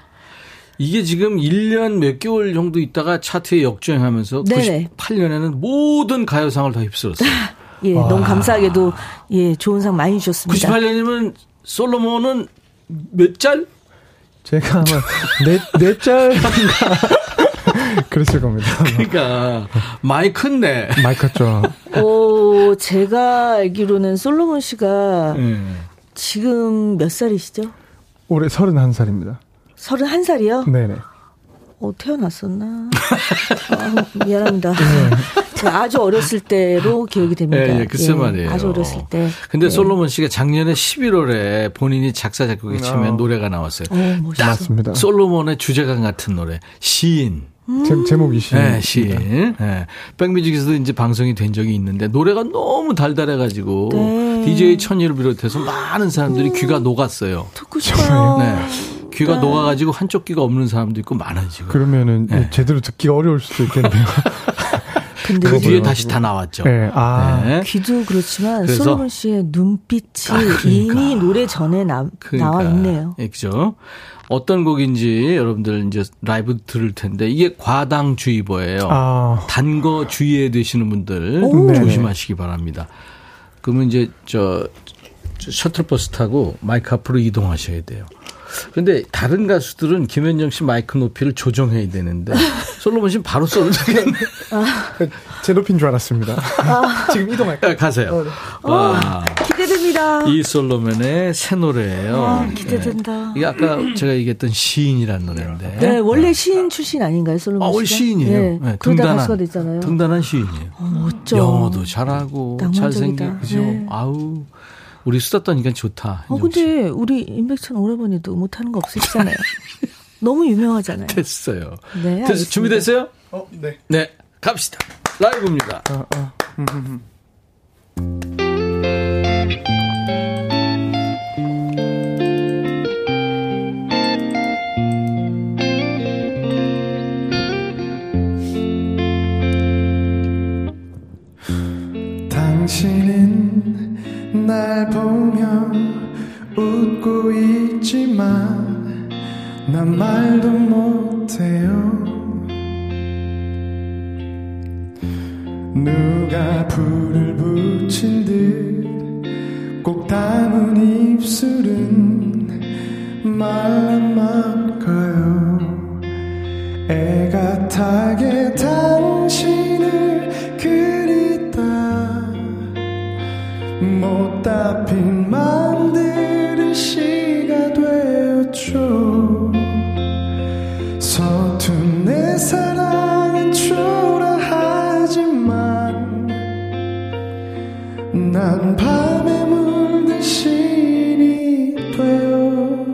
이게 지금 1년 몇 개월 정도 있다가 차트에 역주행하면서 네네. 98년에는 모든 가요상을 다 휩쓸었어요. 예, 너무 감사하게도 예, 좋은 상 많이 주셨습니다. 98년이면 솔로몬은 몇 짤? 제가 아마 네, 네 짤인가 그랬을 겁니다. 그러니까 많이 컸네. 많이 컸죠. 어, 제가 알기로는 솔로몬 씨가 예. 지금 몇 살이시죠? 올해 31살입니다. 31살이요? 네네. 어, 태어났었나? 아, 미안합니다. 제가 아주 어렸을 때로 기억이 됩니다. 예, 예, 글쎄 말이에요. 아주 어렸을 때. 근데 네. 솔로몬 씨가 작년에 11월에 본인이 작사 작곡에 참여한 노래가 나왔어요. 어, 멋있어. 맞습니다. 솔로몬의 주제가 같은 노래 시인. 제, 제목이 시. 네, 시인. 네. 백뮤직에서도 이제 방송이 된 적이 있는데 노래가 너무 달달해가지고 네. DJ 천이를 비롯해서 많은 사람들이 귀가 녹았어요. 듣고 싶어요. 네. 귀가 녹아가지고 한쪽 귀가 없는 사람도 있고 많아요 지금. 그러면은 네. 제대로 듣기가 어려울 수도 있겠네요. 근데 그 뒤에. 다시 다 나왔죠. 네. 아. 네. 귀도 그렇지만 솔로몬 씨의 눈빛이 아, 그러니까. 이미 노래 전에 나, 그러니까. 나와 있네요. 예, 그죠? 어떤 곡인지 여러분들 이제 라이브 들을 텐데 이게 과당주의보예요. 아. 단거 주의해 되시는 분들 오. 조심하시기 바랍니다. 그러면 이제 저, 저 셔틀버스 타고 마이크 앞으로 이동하셔야 돼요. 근데 다른 가수들은 김현정 씨 마이크 높이를 조정해야 되는데 솔로몬 씨는 바로 되겠네. 제 높인 줄 알았습니다. 지금 이동할까요? 가세요. 와, 기대됩니다. 이 솔로몬의 새 노래예요. 아, 기대된다. 이게 아까 제가 얘기했던 시인이라는 노래인데. 네, 원래 시인 출신 아닌가요, 솔로몬 아, 씨가? 원 시인이에요. 네, 네, 그러다 가수가 됐잖아요. 등단한 시인이에요. 어, 멋져. 영어도 잘하고 낭만적이다. 잘생기고 그죠. 네. 아우 우리 수다 떠니까 좋다. 어. 근데 우리 임백천 오라버니도 못하는 거 없으시잖아요. 너무 유명하잖아요. 됐어요. 네, 됐. 준비됐어요? 어, 네. 네, 갑시다. 라이브입니다. 음, 음. 당신은 날 보며 웃고 있지만 난 말도 못해요. 누가 불을 붙인 듯 꼭 담은 입술은 말랑말까요? 애가 타게 당신 못다 핀 맘들은 시가 되었죠 서툰 내 사랑은 초라하지만 난 밤에 물든 신이 돼요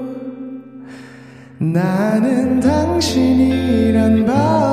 나는 당신이란 바.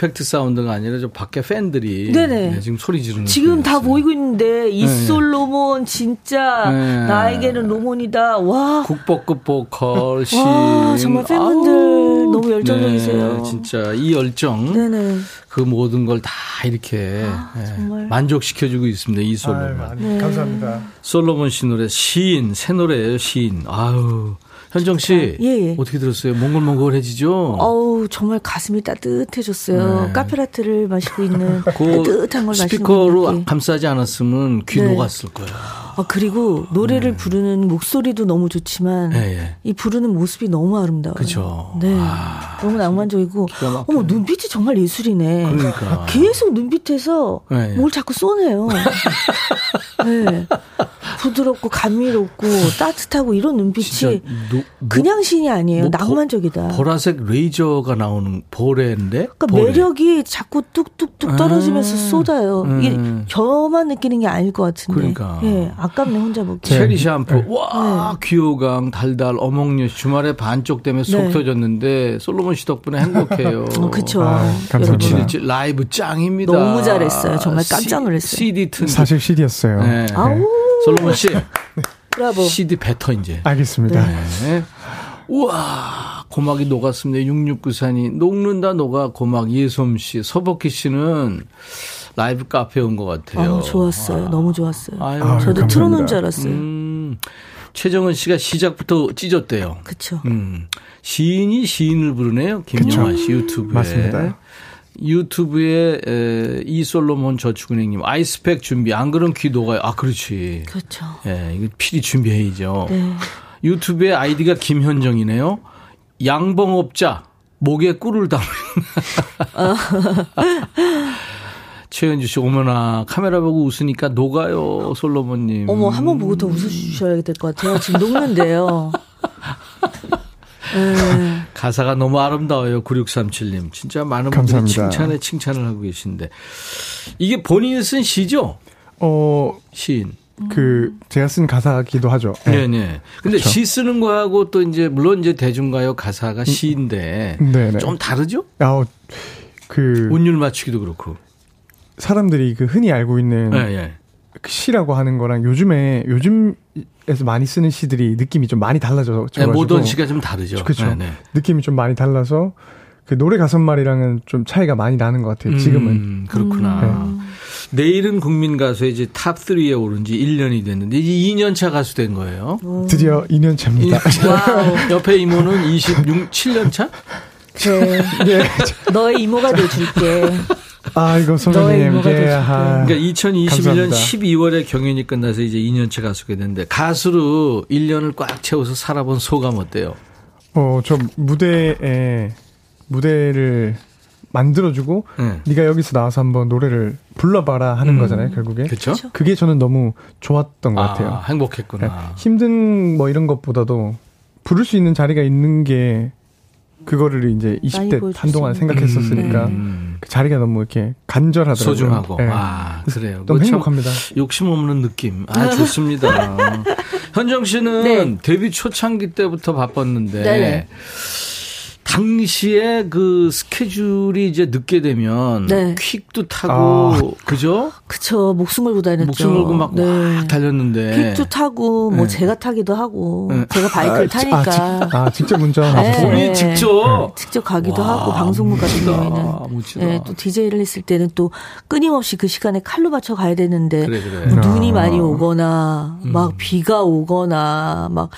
이펙트 사운드가 아니라 저 밖에 팬들이 네네. 네, 지금 소리 지르는 지금 다. 보이고 있는데 이솔 로몬 진짜 네. 나에게는 로몬이다. 와. 국보급 보컬 신 와, 정말 팬분들 아우, 너무 열정적이세요. 네, 진짜 이 열정 네네. 그 모든 걸 다 이렇게 네, 아. 만족시켜주고 있습니다. 이 아유, 솔로몬. 아니, 네. 감사합니다. 솔로몬 씨 노래 시인 새 노래예요 시인. 아유 현정 씨 예, 예. 어떻게 들었어요? 몽글몽글해지죠? 어우, 정말 가슴이 따뜻해졌어요. 네. 카페라테를 마시고 있는 그 따뜻한 걸 마시는 스피커로 느낌. 감싸지 않았으면 귀 네. 녹았을 거예요. 아, 그리고 노래를 부르는 목소리도 너무 좋지만 예, 예. 이 부르는 모습이 너무 아름다워요. 그죠. 네. 아, 너무 낭만적이고. 어머 눈빛이 정말 예술이네. 그러니까. 계속 눈빛에서 네. 뭘 자꾸 쏘네요. 네. 부드럽고 감미롭고 따뜻하고 이런 눈빛이 노- 뭐- 그냥 신이 아니에요. 뭐 보- 낭만적이다. 보 라색 레이저가 나오는 보레인데. 그러니까 보레. 매력이 자꾸 뚝뚝뚝 떨어지면서 음. 쏟아요. 음. 이게 저만 느끼는 게 아닐 것 같은데. 그러니까. 예, 아깝네 혼자 먹기. 체리 샴푸. 네. 와, 귀요강, 달달, 어몽류. 주말에 반쪽 때문에 속 네. 터졌는데, 솔로몬 씨 덕분에 행복해요. 어, 그쵸. 아, 감사합니다. 라이브 짱입니다. 너무 잘했어요. 정말 깜짝 놀랐어요. CD 튼. 사실 CD였어요. 네. 아우, 솔로몬 씨, 브라보. CD 뱉어, 이제. 알겠습니다. 네. 우와, 고막이 녹았습니다. 6694니. 녹는다, 녹아, 고막. 예솜 씨. 서복희 씨는 라이브 카페 온 것 같아요. 아, 좋았어요. 너무 좋았어요. 아유, 아유, 저도 감사합니다. 틀어놓은 줄 알았어요. 음, 최정은 씨가 시작부터 찢었대요. 그쵸. 음, 시인이 시인을 부르네요. 김영환 씨 유튜브에. 맞습니다. 유튜브에 에, 이솔로몬 저축은행님 아이스팩 준비 안 그럼 귀 녹아요. 아 그렇지. 그렇죠. 예, 이거 필히 준비해야죠. 네. 유튜브에 아이디가 김현정이네요. 양봉업자 목에 꿀을 담은. 최현주 씨 오면아 카메라 보고 웃으니까 녹아요 솔로몬님. 어머 한 번 보고 더 웃어주셔야 될 것 같아요. 지금 녹는데요. 네. 가사가 너무 아름다워요 9637님. 진짜 많은 분들이 감사합니다. 칭찬에 칭찬을 하고 계신데 이게 본인이 쓴 시죠? 어, 시인. 그, 제가 쓴 가사기도 하죠. 네, 네. 근데 그렇죠. 시 쓰는 거하고 또 이제 물론 이제 대중가요 가사가 시인데 네네. 좀 다르죠? 아, 그, 운율 맞추기도 그렇고. 사람들이 그 흔히 알고 있는 예, 예. 그 시라고 하는 거랑 요즘에, 요즘 에서 많이 쓰는 시들이 느낌이 좀 많이 달라져. 네, 모던 시가 좀 다르죠. 그렇죠. 네, 네. 느낌이 좀 많이 달라서 그 노래 가사말이랑은 좀 차이가 많이 나는 것 같아요. 지금은. 음, 그렇구나. 내일은 국민 가수의 이제 탑 3에 오른 지 1년이 됐는데 이제 2년 차 가수 된 거예요. 드디어 2년 차입니다. 옆에 이모는 26, 7년 차? 그래. 너의 이모가 돼줄게. 아, 이거 너의 선배님. 예. 아. 그러니까 2021년 감사합니다. 12월에 경연이 끝나서 이제 2년 차 가수가 됐는데 가수로 1년을 꽉 채워서 살아본 소감 어때요? 어, 저 무대에, 무대를 만들어주고, 네. 네가 여기서 나와서 한번 노래를 불러봐라 하는 거잖아요, 결국에. 그렇죠? 그게 저는 너무 좋았던 것 같아요. 아, 행복했구나. 네, 힘든 뭐 이런 것보다도 부를 수 있는 자리가 있는 게 그거를 이제 많이 20대 보여줄 한동안. 생각했었으니까 음. 그 자리가 너무 이렇게 간절하더라고요. 소중하고. 네. 아, 그래요. 너무 참 행복합니다. 욕심 없는 느낌. 아, 좋습니다. 현정 씨는 네. 데뷔 초창기 때부터 바빴는데 네네. 당시에 그 스케줄이 이제 늦게 되면 네. 퀵도 타고 아. 그죠? 그쵸. 목숨 걸고 다녔죠. 목숨 걸고 막 네. 막 달렸는데 퀵도 타고 뭐 네. 제가 타기도 하고 네. 제가 바이크를 아, 타니까 직- 아, 직접 운전. 네. 하셨어요? 본인이 직접 직접 가기도 와, 하고 방송국 같은 경우에는 멋지다. 예, 또 DJ를 했을 때는 또 끊임없이 그 시간에 칼로 맞춰 가야 되는데 그래, 그래. 뭐 눈이 아. 많이 오거나 음. 막 비가 오거나 막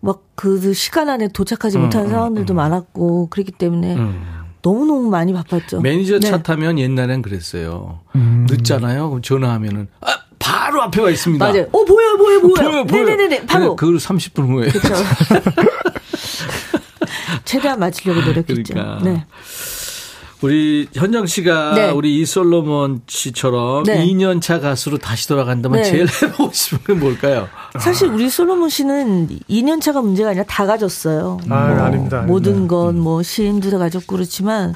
막 그 시간 안에 도착하지 못하는 상황들도 많았고 그렇기 때문에 음. 너무너무 많이 바빴죠. 매니저 차 네. 타면 옛날엔 그랬어요. 음. 늦잖아요. 그럼 전화하면은 아, 바로 앞에 와 있습니다. 맞아요. 어 보여 보여 보여. 보여 보여. 네네네네. 바로. 그 30분 후에. 그렇죠. 최대한 맞추려고 노력했죠. 그러니까. 네. 우리 현정 씨가 네. 우리 이솔로몬 씨처럼 네. 2년 차 가수로 다시 돌아간다면 네. 제일 해보고 싶은 게 뭘까요? 사실 우리 솔로몬 씨는 2년 차가 문제가 아니라 다 가졌어요. 아, 아닙니다, 모든 아닙니다. 건뭐 시인도 다 가졌고 그렇지만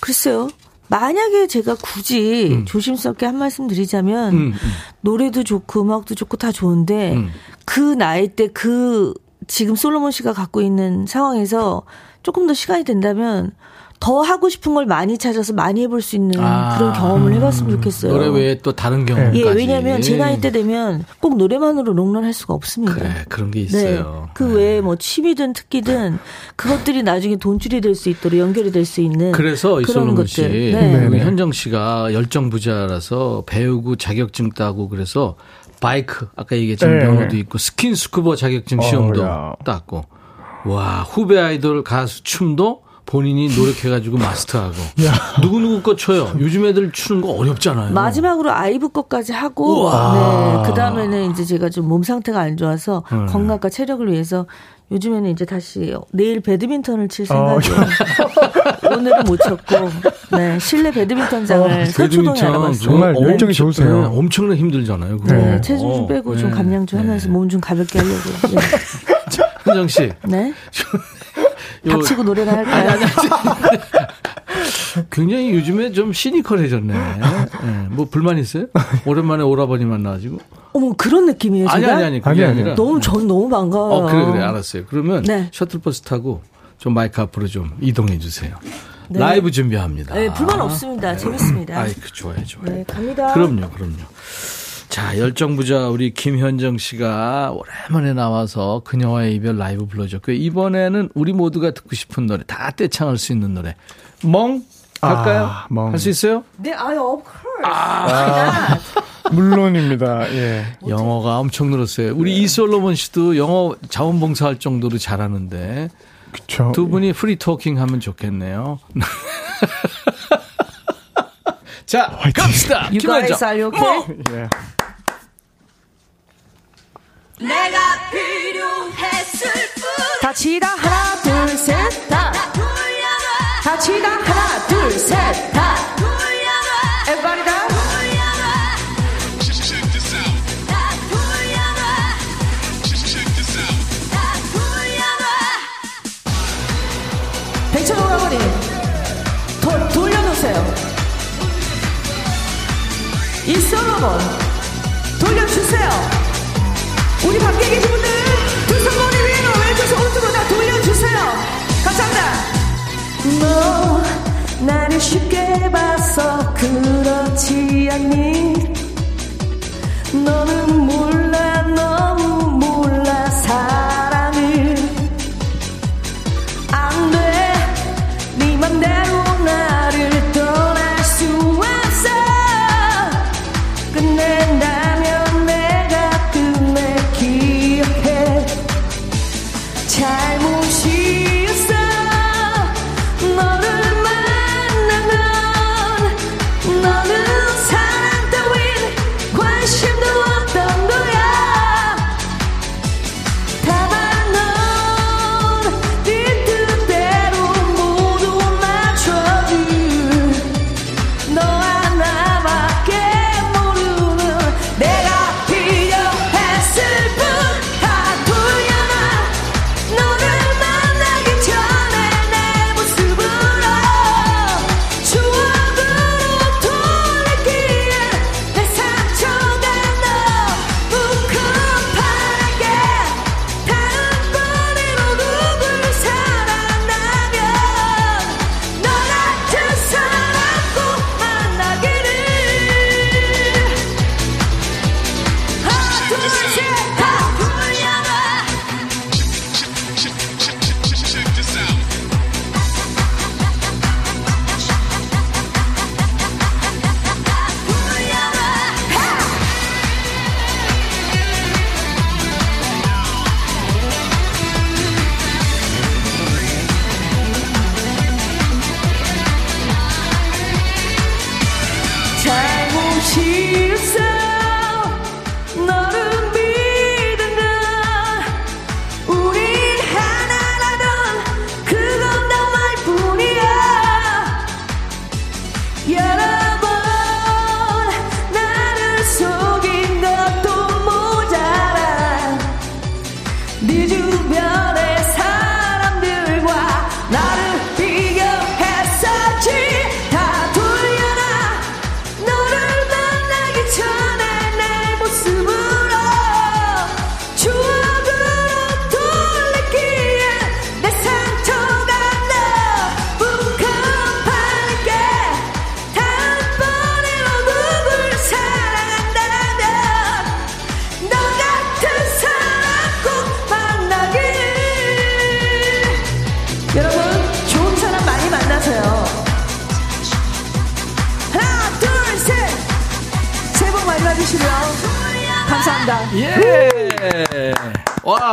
글쎄요. 만약에 제가 굳이 조심스럽게 한 말씀 드리자면 음, 음. 노래도 좋고 음악도 좋고 다 좋은데 음. 그 나이 때 그 지금 솔로몬 씨가 갖고 있는 상황에서 조금 더 시간이 된다면 더 하고 싶은 걸 많이 찾아서 많이 해볼 수 있는 아. 그런 경험을 해봤으면 좋겠어요. 노래 외에 또 다른 경험까지. 예, 왜냐하면 제 나이 때 되면 꼭 노래만으로 롱런할 수가 없습니다. 그래 그런 게 있어요. 네. 그 외에 뭐 취미든 특기든 그것들이 나중에 돈줄이 될 수 있도록 연결이 될 수 있는 그래서 이솔로몬 씨, 것들. 네. 네. 현정 씨가 열정 부자라서 배우고 자격증 따고 그래서 바이크 아까 얘기했지만 네. 면허도 있고 스킨 스쿠버 자격증 시험도 어야. 땄고 와 후배 아이돌 가수 춤도 본인이 노력해가지고 마스터하고 누구 누구 거 쳐요. 요즘 애들 추는 거 어렵잖아요. 마지막으로 아이브 것까지 하고 우와. 네. 그 다음에는 이제 제가 좀 몸 상태가 안 좋아서 네. 건강과 체력을 위해서 요즘에는 이제 다시 내일 배드민턴을 칠 어, 생각이에요. 오늘은 못 쳤고 네, 실내 배드민턴장을 서초동에 알아봤어요. 정말 열정이 엄청- 좋으세요. 네, 엄청나게 힘들잖아요. 그거. 네, 체중 좀 빼고 좀 네. 감량 좀 하면서 몸 좀 가볍게 하려고. 네. 현정 씨, 네. 요- 닥치고 노래나 할까요? 굉장히 요즘에 좀 시니컬해졌네. 네, 뭐 불만 있어요? 오랜만에 오라버니 만나가지고. 어머 그런 느낌이에요, 제가? 아니 아니 아니 그게 아니, 아니. 아니라. 너무 전 너무 반가워요. 어 그래 그래 알았어요. 그러면 네. 셔틀버스 타고 좀 마이크 앞으로 좀 이동해 주세요. 네. 라이브 준비합니다. 네, 불만 없습니다. 재밌습니다. 아이 그 좋아요 좋아요. 네, 갑니다. 그럼요 그럼요. 자 열정부자 우리 김현정 씨가 오랜만에 나와서 그녀와의 이별 라이브 불러줬고요. 이번에는 우리 모두가 듣고 싶은 노래 다 떼창할 수 있는 노래 멍 할까요? 아, 멍. 할수 있어요? 네, 아유, of course. 물론입니다. 예. 영어가 엄청 늘었어요. 우리 이솔로몬 씨도 영어 자원봉사할 정도로 잘하는데 그쵸. 두 분이 프리 토킹 하면 좋겠네요. 자, 갑시다. You guys 김현정. are you okay? 예. 내가 필요했을 뿐 같이 다 하나 둘 셋 다. 돌려놔 같이 다 하나 둘 셋 다.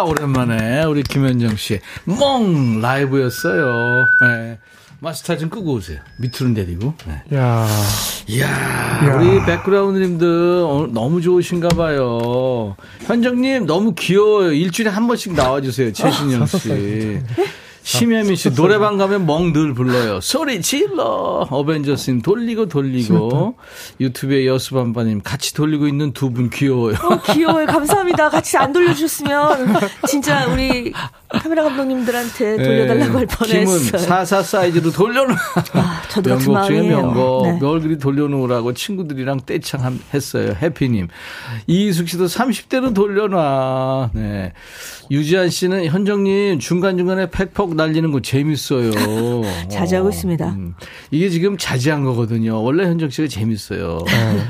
와, 오랜만에 우리 김현정 씨. 멍! 라이브였어요. 예. 마스터 좀 끄고 오세요. 밑으로 내리고. 예. 야 이야, 우리 백그라운드님들 오늘 너무 좋으신가 봐요. 현정님 너무 귀여워요. 일주일에 한 번씩 나와주세요. 최신영 씨. 심혜민 씨 노래방 가면 멍 늘 불러요. 소리 질러. 어벤져스님 돌리고 돌리고. 유튜브에 여수반반님 같이 돌리고 있는 두 분 귀여워요. 어, 귀여워요 감사합니다 같이 안 돌려주셨으면 진짜 우리 카메라 감독님들한테 돌려달라고 할 뻔했어요 44 사이즈로 돌려놓. 아, 저도 같은 명곡 중에 마음이에요. 명곡. 네. 얼굴이 돌려놓으라고 친구들이랑 떼창 했어요. 해피님. 이희숙 씨도 30대로 돌려놔. 네. 유지한 씨는 현정님 중간 중간에 팩폭 날리는 거 재밌어요. 자주 하고 어, 있습니다. 음. 이게 지금 자제한 거거든요. 원래 현정 씨가 재밌어요.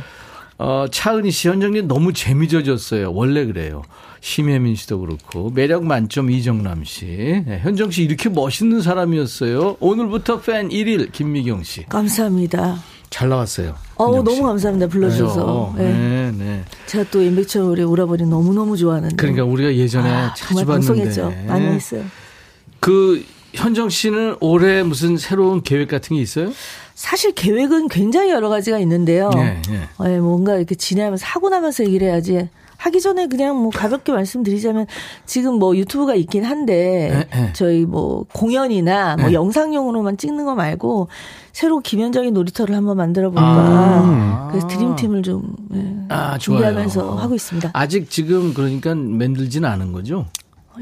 어, 차은희 씨, 현정님 너무 재미져졌어요. 원래 그래요. 심혜민 씨도 그렇고 매력 만점 이정남 씨, 네, 현정 씨 이렇게 멋있는 사람이었어요. 오늘부터 팬 1일 김미경 씨. 감사합니다 잘 나왔어요. 씨. 너무 감사합니다 불러주셔서? 네. 네, 네. 제가 또 임백천 우리 오라버니 너무 너무 좋아하는데 그러니까 우리가 예전에 아, 자주 정말 봤는데 방송했죠 많이 했어요 그 현정 씨는 올해 무슨 새로운 계획 같은 게 있어요? 사실 계획은 굉장히 여러 가지가 있는데요. 네, 네. 예, 뭔가 이렇게 지내면서 하고 나면서 얘기를 해야지. 하기 전에 그냥 뭐 가볍게 말씀드리자면 지금 뭐 유튜브가 있긴 한데 네, 네. 저희 뭐 공연이나 뭐 네. 영상용으로만 찍는 거 말고 새로 기면적인 놀이터를 한번 만들어 볼까. 아. 그래서 드림팀을 좀 예, 아, 좋아요. 준비하면서 하고 있습니다. 아직 지금 그러니까 만들지는 않은 거죠?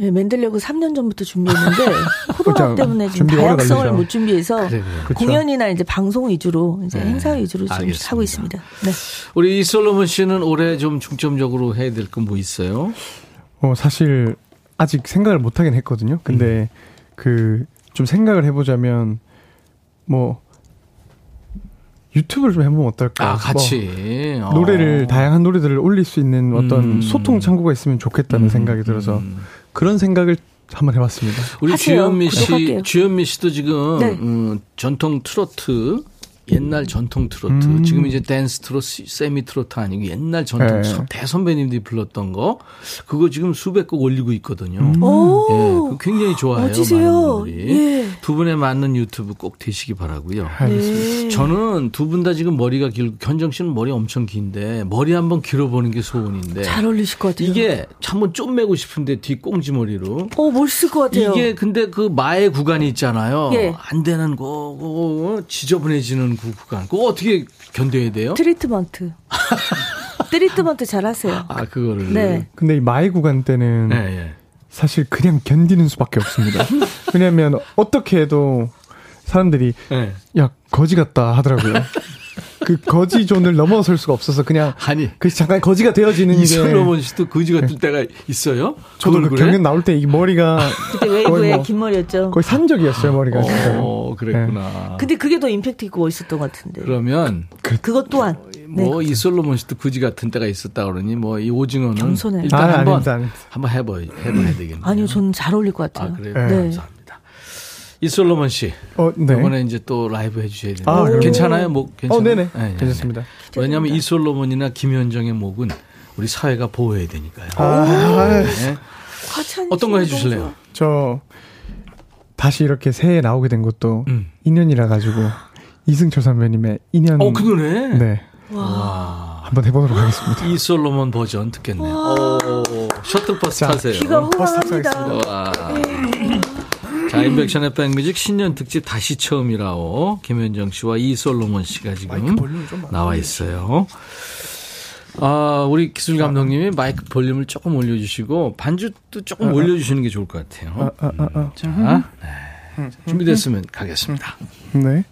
예, 만들려고 3년 전부터 준비했는데 코로나. 때문에 지금 다양성을. 못 준비해서 그래, 그래. 그렇죠. 공연이나 이제 방송 위주로 이제 네, 행사 위주로 좀 알겠습니다. 하고 있습니다. 네. 우리 이솔로몬 씨는 올해 좀 중점적으로 해야 될 건 뭐 있어요? 어, 사실 아직 생각을 못 하긴 했거든요. 근데 그좀 생각을 해보자면 뭐 유튜브를 좀 해보면 어떨까? 아, 같이. 뭐 어. 노래를 다양한 노래들을 올릴 수 있는 어떤 음. 소통 창구가 있으면 좋겠다는 음, 생각이 들어서 음. 그런 생각을 한번 해봤습니다. 우리 하세요. 주현미 씨, 구독할게요. 주현미 씨도 지금 네. 음, 전통 트로트 옛날 전통 트로트 음. 지금 이제 댄스 트로트 세미 트로트 아니고 옛날 전통 네. 서- 대선배님들이 불렀던 거 그거 지금 수백 곡 올리고 있거든요. 음. 오, 예, 굉장히 좋아해요. 멋지세요. 많은 분들이. 예. 두 분에 맞는 유튜브 꼭 되시기 바라고요. 알겠습니다. 네. 저는 두 분 다 지금 머리가 길고 현정 씨는 머리 엄청 긴데 머리 한번 길어보는 게 소원인데 잘 어울리실 것 같아요. 이게 한번 좀 매고 싶은데 뒤 꽁지 머리로 어, 멋있을 것 같아요. 이게 근데 그 마의 구간이 있잖아요. 예. 안 되는 거, 거 지저분해지는 그 구간. 그거 어떻게 견뎌야 돼요? 트리트먼트. 트리트먼트 잘 하세요. 아 그거를. 네. 근데 이 마의 구간 때는 예, 예. 사실 그냥 견디는 수밖에 없습니다. 왜냐하면 어떻게 해도 사람들이 예. 야 거지 같다 하더라고요. 그 거지 존을 넘어설 수가 없어서 그냥 아니 그 잠깐 거지가 되어지는 게 이솔로몬 씨도 거지 같을 때가 있어요? 저도 그 얼굴에? 경연 나올 때 이 머리가 그때 거의 웨이브에 뭐- 긴 머리였죠. 거의 산적이었어요 머리가. 어, 그랬구나. 근데 그게 더 임팩트 있고 멋있었던 것 같은데. 그러면 그 것 또한. 네. 뭐 이솔로몬 씨도 거지 같은 때가 있었다 그러니 뭐 이 오징어는 겸손해. 일단 아, 한번. 한번 해봐 해봐야 되겠네요. 아니요, 저는 잘 어울릴 것 같아요. 아 그래요. 네. 감사합니다. 이솔로몬 씨 어, 네. 이번에 이제 또 라이브 해주셔야 되는데 아, 그래요? 괜찮아요? 뭐 괜찮아요? 어, 네네. 네, 네, 괜찮습니다. 네. 왜냐하면 이솔로몬이나 김현정의 목은 우리 사회가 보호해야 되니까요. 아, 네. 과찬 어떤 거 해주실래요? 저 다시 이렇게 새해 나오게 된 것도 음. 인연이라 가지고 이승철 선배님의 인연. 어, 그 노래. 네. 와. 한번 해보도록 하겠습니다. 이솔로몬 버전 듣겠네요. 오, 셔틀버스 자, 타세요. 귀가 버스 호강합니다. 자, 인백션의 백뮤직 신년 특집 다시 처음이라오. 김현정 씨와 이솔로몬 씨가 지금 나와 있어요. 아, 우리 기술 감독님이 마이크 볼륨을 조금 올려주시고 반주도 조금 올려주시는 게 좋을 것 같아요. 아, 아, 아. 자, 네. 준비됐으면 가겠습니다. 네.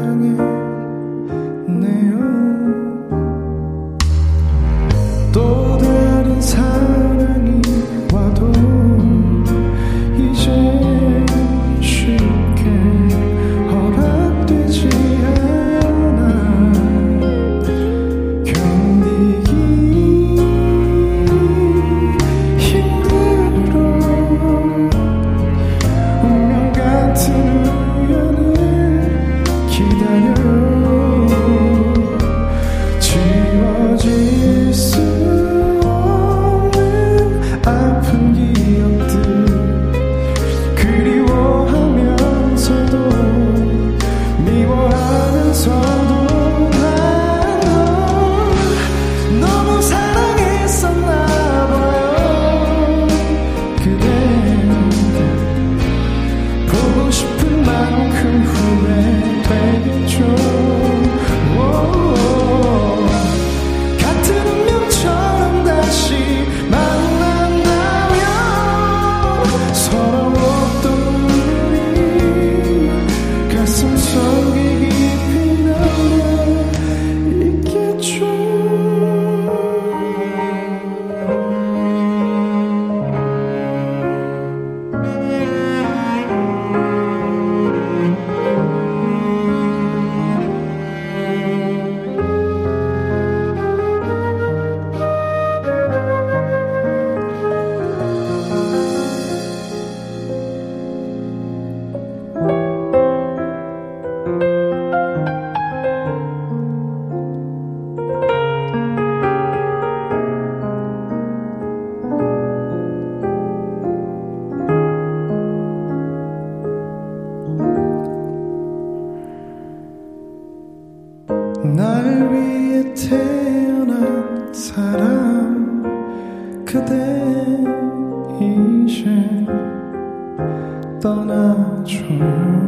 사랑했 떠나줘요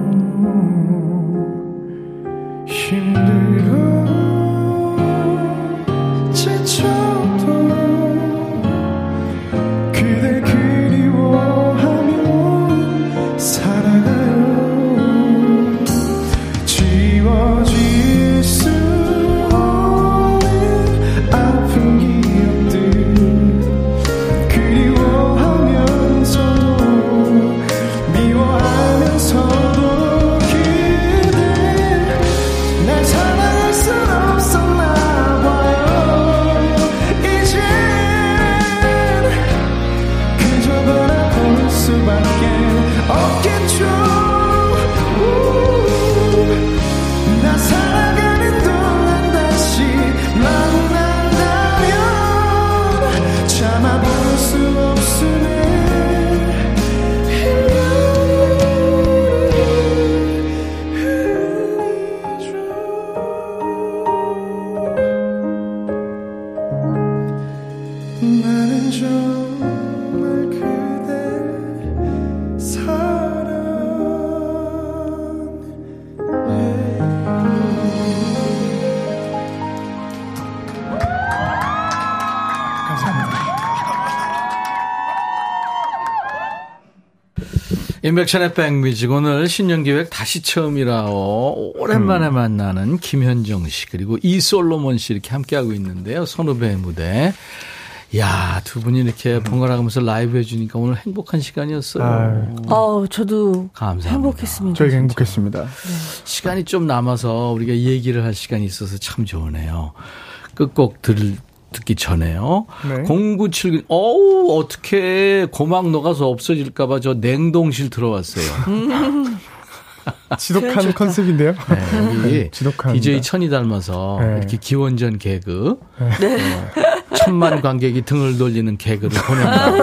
인백션의 백뮤직. 오늘 신년기획 다시 처음이라오. 오랜만에 만나는 김현정 씨 그리고 이솔로몬 씨 이렇게 함께하고 있는데요. 선후배의 무대. 야 두 분이 이렇게 번갈아 가면서 라이브 해주니까 오늘 행복한 시간이었어요. 어, 저도 감사합니다. 행복했습니다. 저희가 행복했습니다. 시간이 좀 남아서 우리가 얘기를 할 시간이 있어서 참 좋으네요. 끝곡 들 듣기 전에요. 네. 0979, 어우, 어떻게 고막 녹아서 없어질까봐 저 냉동실 들어왔어요. 지독한 컨셉인데요. 네, 여기 지독합니다. DJ 천이 닮아서 네. 이렇게 기원전 개그, 어, 천만 관객이 등을 돌리는 개그를 보낸다. 네.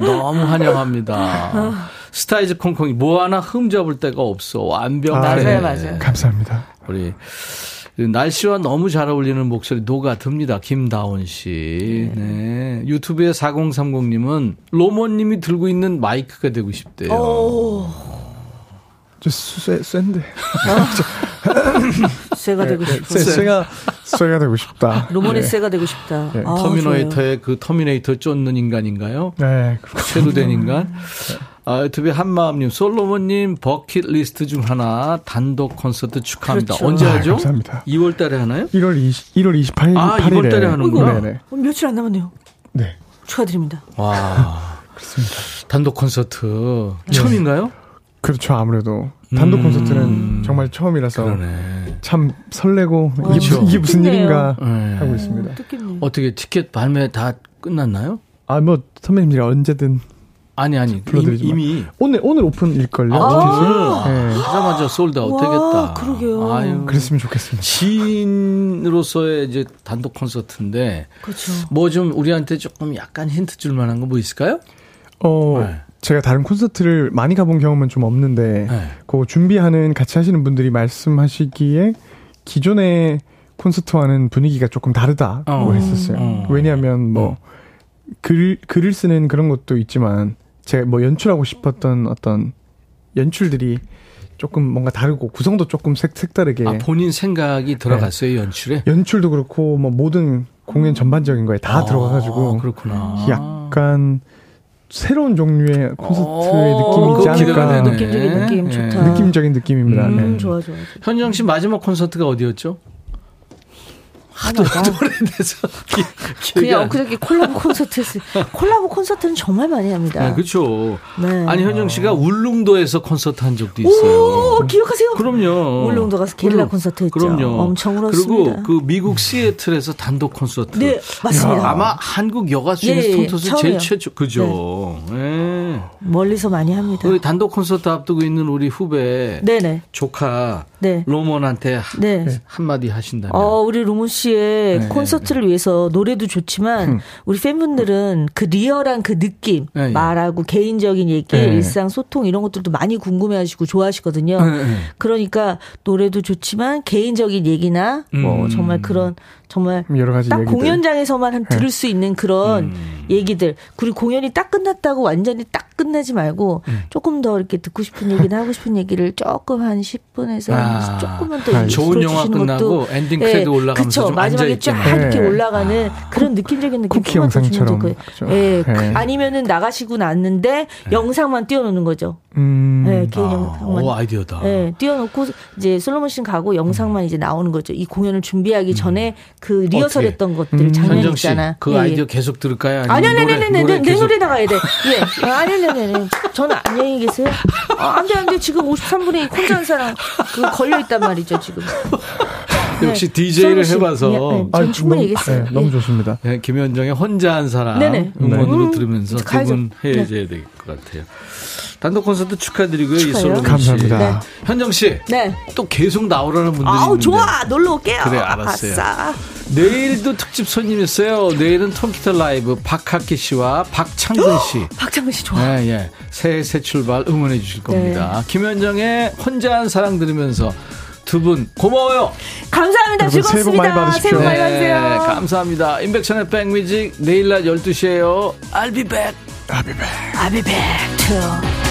너무 환영합니다. 스타이즈 콩콩이 뭐 하나 흠 잡을 데가 없어. 완벽해. 맞아요, 맞아요. 감사합니다. 우리 그 날씨와 너무 잘 어울리는 목소리 녹아듭니다. 김다원 씨. 네. 유튜브에 4030님은 로모님이 들고 있는 마이크가 되고 싶대요. 저 쇠, 쇠인데. 쇠가 되고 싶어. 쇠, 쇠가, 쇠가 되고 싶다. 로몬의 네. 쇠가 되고 싶다. 네. 아, 터미네이터의 그 터미네이터 쫓는 인간인가요? 네, 그렇군요. 쇠도된 인간. 아, 유튜브에 한마음님, 솔로몬님 버킷 리스트 중 하나 단독 콘서트 축하합니다. 그렇죠. 언제 아, 하죠? 감사합니다. 2월 달에 하나요? 1월 20, 1월 28일. 아, 8일에. 이번 달에 하는구나. 네네. 어, 며칠 안 남았네요. 네. 축하드립니다. 와. 그렇습니다. 단독 콘서트. 처음인가요? 그렇죠. 아무래도. 단독 음. 콘서트는 정말 처음이라서 그러네. 참 설레고 이게, 그렇죠. 무슨, 이게 무슨. 일인가 네. 하고 있습니다. 뜻깊네. 어떻게 티켓 발매 다 끝났나요? 아, 뭐 선배님들이 언제든 아니, 아니. 불러드리지만. 이미. 오늘 오늘 오픈일 걸요. 아, 네. 하자마자 솔드아웃 와, 되겠다. 그러게요. 아유. 그랬으면 좋겠습니다. 지인으로서의 이제 단독 콘서트인데 그렇죠. 뭐 좀 우리한테 조금 약간 힌트 줄 만한 거 뭐 있을까요? 어, 네. 제가 다른 콘서트를 많이 가본 경험은 좀 없는데, 네. 그 준비하는 같이 하시는 분들이 말씀하시기에 기존의 콘서트와는 분위기가 조금 다르다고 어. 했었어요. 어. 왜냐하면 뭐 글, 글을 쓰는 그런 것도 있지만 제가 뭐 연출하고 싶었던 어떤 연출들이 조금 뭔가 다르고 구성도 조금 색, 색다르게 아, 본인 생각이 들어갔어요, 연출에? 연출도 그렇고 뭐 모든 공연 전반적인 거에 다 아, 들어가가지고 그렇구나. 약간 새로운 종류의 콘서트의 어, 느낌이지 않을까. 느낌적인 느낌 네. 좋다. 느낌적인 느낌입니다. 음, 네. 좋아, 좋아. 현정 씨 마지막 콘서트가 어디였죠? 하도 하나가. 오래돼서 그냥 안 엊그저께 콜라보 콘서트 했어요. 콜라보 콘서트는 정말 많이 합니다. 네, 그렇죠. 네. 아니 현정 씨가 울릉도에서 콘서트 한 적도 있어요. 오, 기억하세요? 그럼요. 울릉도 가서 게릴라 그럼- 콘서트 했죠. 그럼요. 엄청 울었습니다. 그리고 그 미국 시애틀에서 단독 콘서트. 네, 맞습니다. 아마 한국 여가 중에서 예, 예, 통틀어서 제일. 최초 그죠. 예. 네. 멀리서 많이 합니다. 그 단독 콘서트 앞두고 있는 우리 후배 네네. 조카 네. 로몬한테 네. 한마디 하신다면. 어, 우리 루문 씨의 네. 콘서트를 위해서 노래도 좋지만 우리 팬분들은 그 리얼한 그 느낌, 네, 네. 말하고 개인적인 얘기, 네. 일상 소통 이런 것들도 많이 궁금해 하시고 좋아하시거든요. 그러니까 노래도 좋지만 개인적인 얘기나 뭐 음. 정말 그런 정말 여러 가지 딱 얘기들. 공연장에서만 한 들을 수 있는 그런 음. 얘기들. 그리고 공연이 딱 끝났다고 완전히 딱 끝내지 말고 음. 조금 더 이렇게 듣고 싶은 얘기나 하고 싶은 얘기를 조금 한 10분에서 아. 조금만 더 아, 좋은 영화 끝나고 엔딩 예, 크레딧 올라가면서 그쵸. 좀 마지막에. 쫙 이렇게 네. 올라가는 그런 느낌적인 느낌 쿠키 영상처럼. 거예요. 예, 네. 그- 아니면은 나가시고 났는데 영상만 띄워놓는 거죠. 음. 예, 개인 아, 영상만. 오, 아이디어다. 예, 띄워놓고 이제 솔로몬 씨는 가고 영상만 이제 나오는 거죠. 이 공연을 준비하기 전에 그 리허설 했던 것들 장면 현정 씨, 있잖아. 그 예, 예. 아이디어 계속 들을까요? 아니, 아니, 아니, 아니, 노래 내, 노래 나가야 돼. 예. 아, 아니, 아니, 아니, 아니. 저는 안녕히 계세요. 아, 안 돼, 안 돼. 지금 53분에 혼자 한 사람, 그 걸려있단 말이죠, 지금. 역시 네. DJ를. 해봐서 예, 예. 아, 전 충분히 얘기했어요. 네, 너무 예. 좋습니다. 네, 김현정의 혼자 한 사람 네네. 음원으로 음, 들으면서 두 가야죠. 분 헤어져야 될 것 같아요. 단독 콘서트 축하드리고요. 씨. 감사합니다. 네. 현정 씨, 네. 또 계속 나오라는 분들이 아우, 있는데. 좋아. 놀러 올게요. 그래, 알았어요. 아싸. 내일도 특집 손님 있어요. 내일은 통기타 라이브 박학기 씨와 박창근 씨. 박창근 씨 좋아. 예, 예. 새해 새 출발 응원해 주실 겁니다. 네. 김현정의 혼자 한 사랑 들으면서 두분 고마워요. 감사합니다. 여러분, 새해 복 즐겁습니다. 많이 받으십시오. 새해 복 많이 네, 받으세요. 감사합니다. 인백션의 백뮤직 내일 낮 12시에요. I'll be back. I'll be back to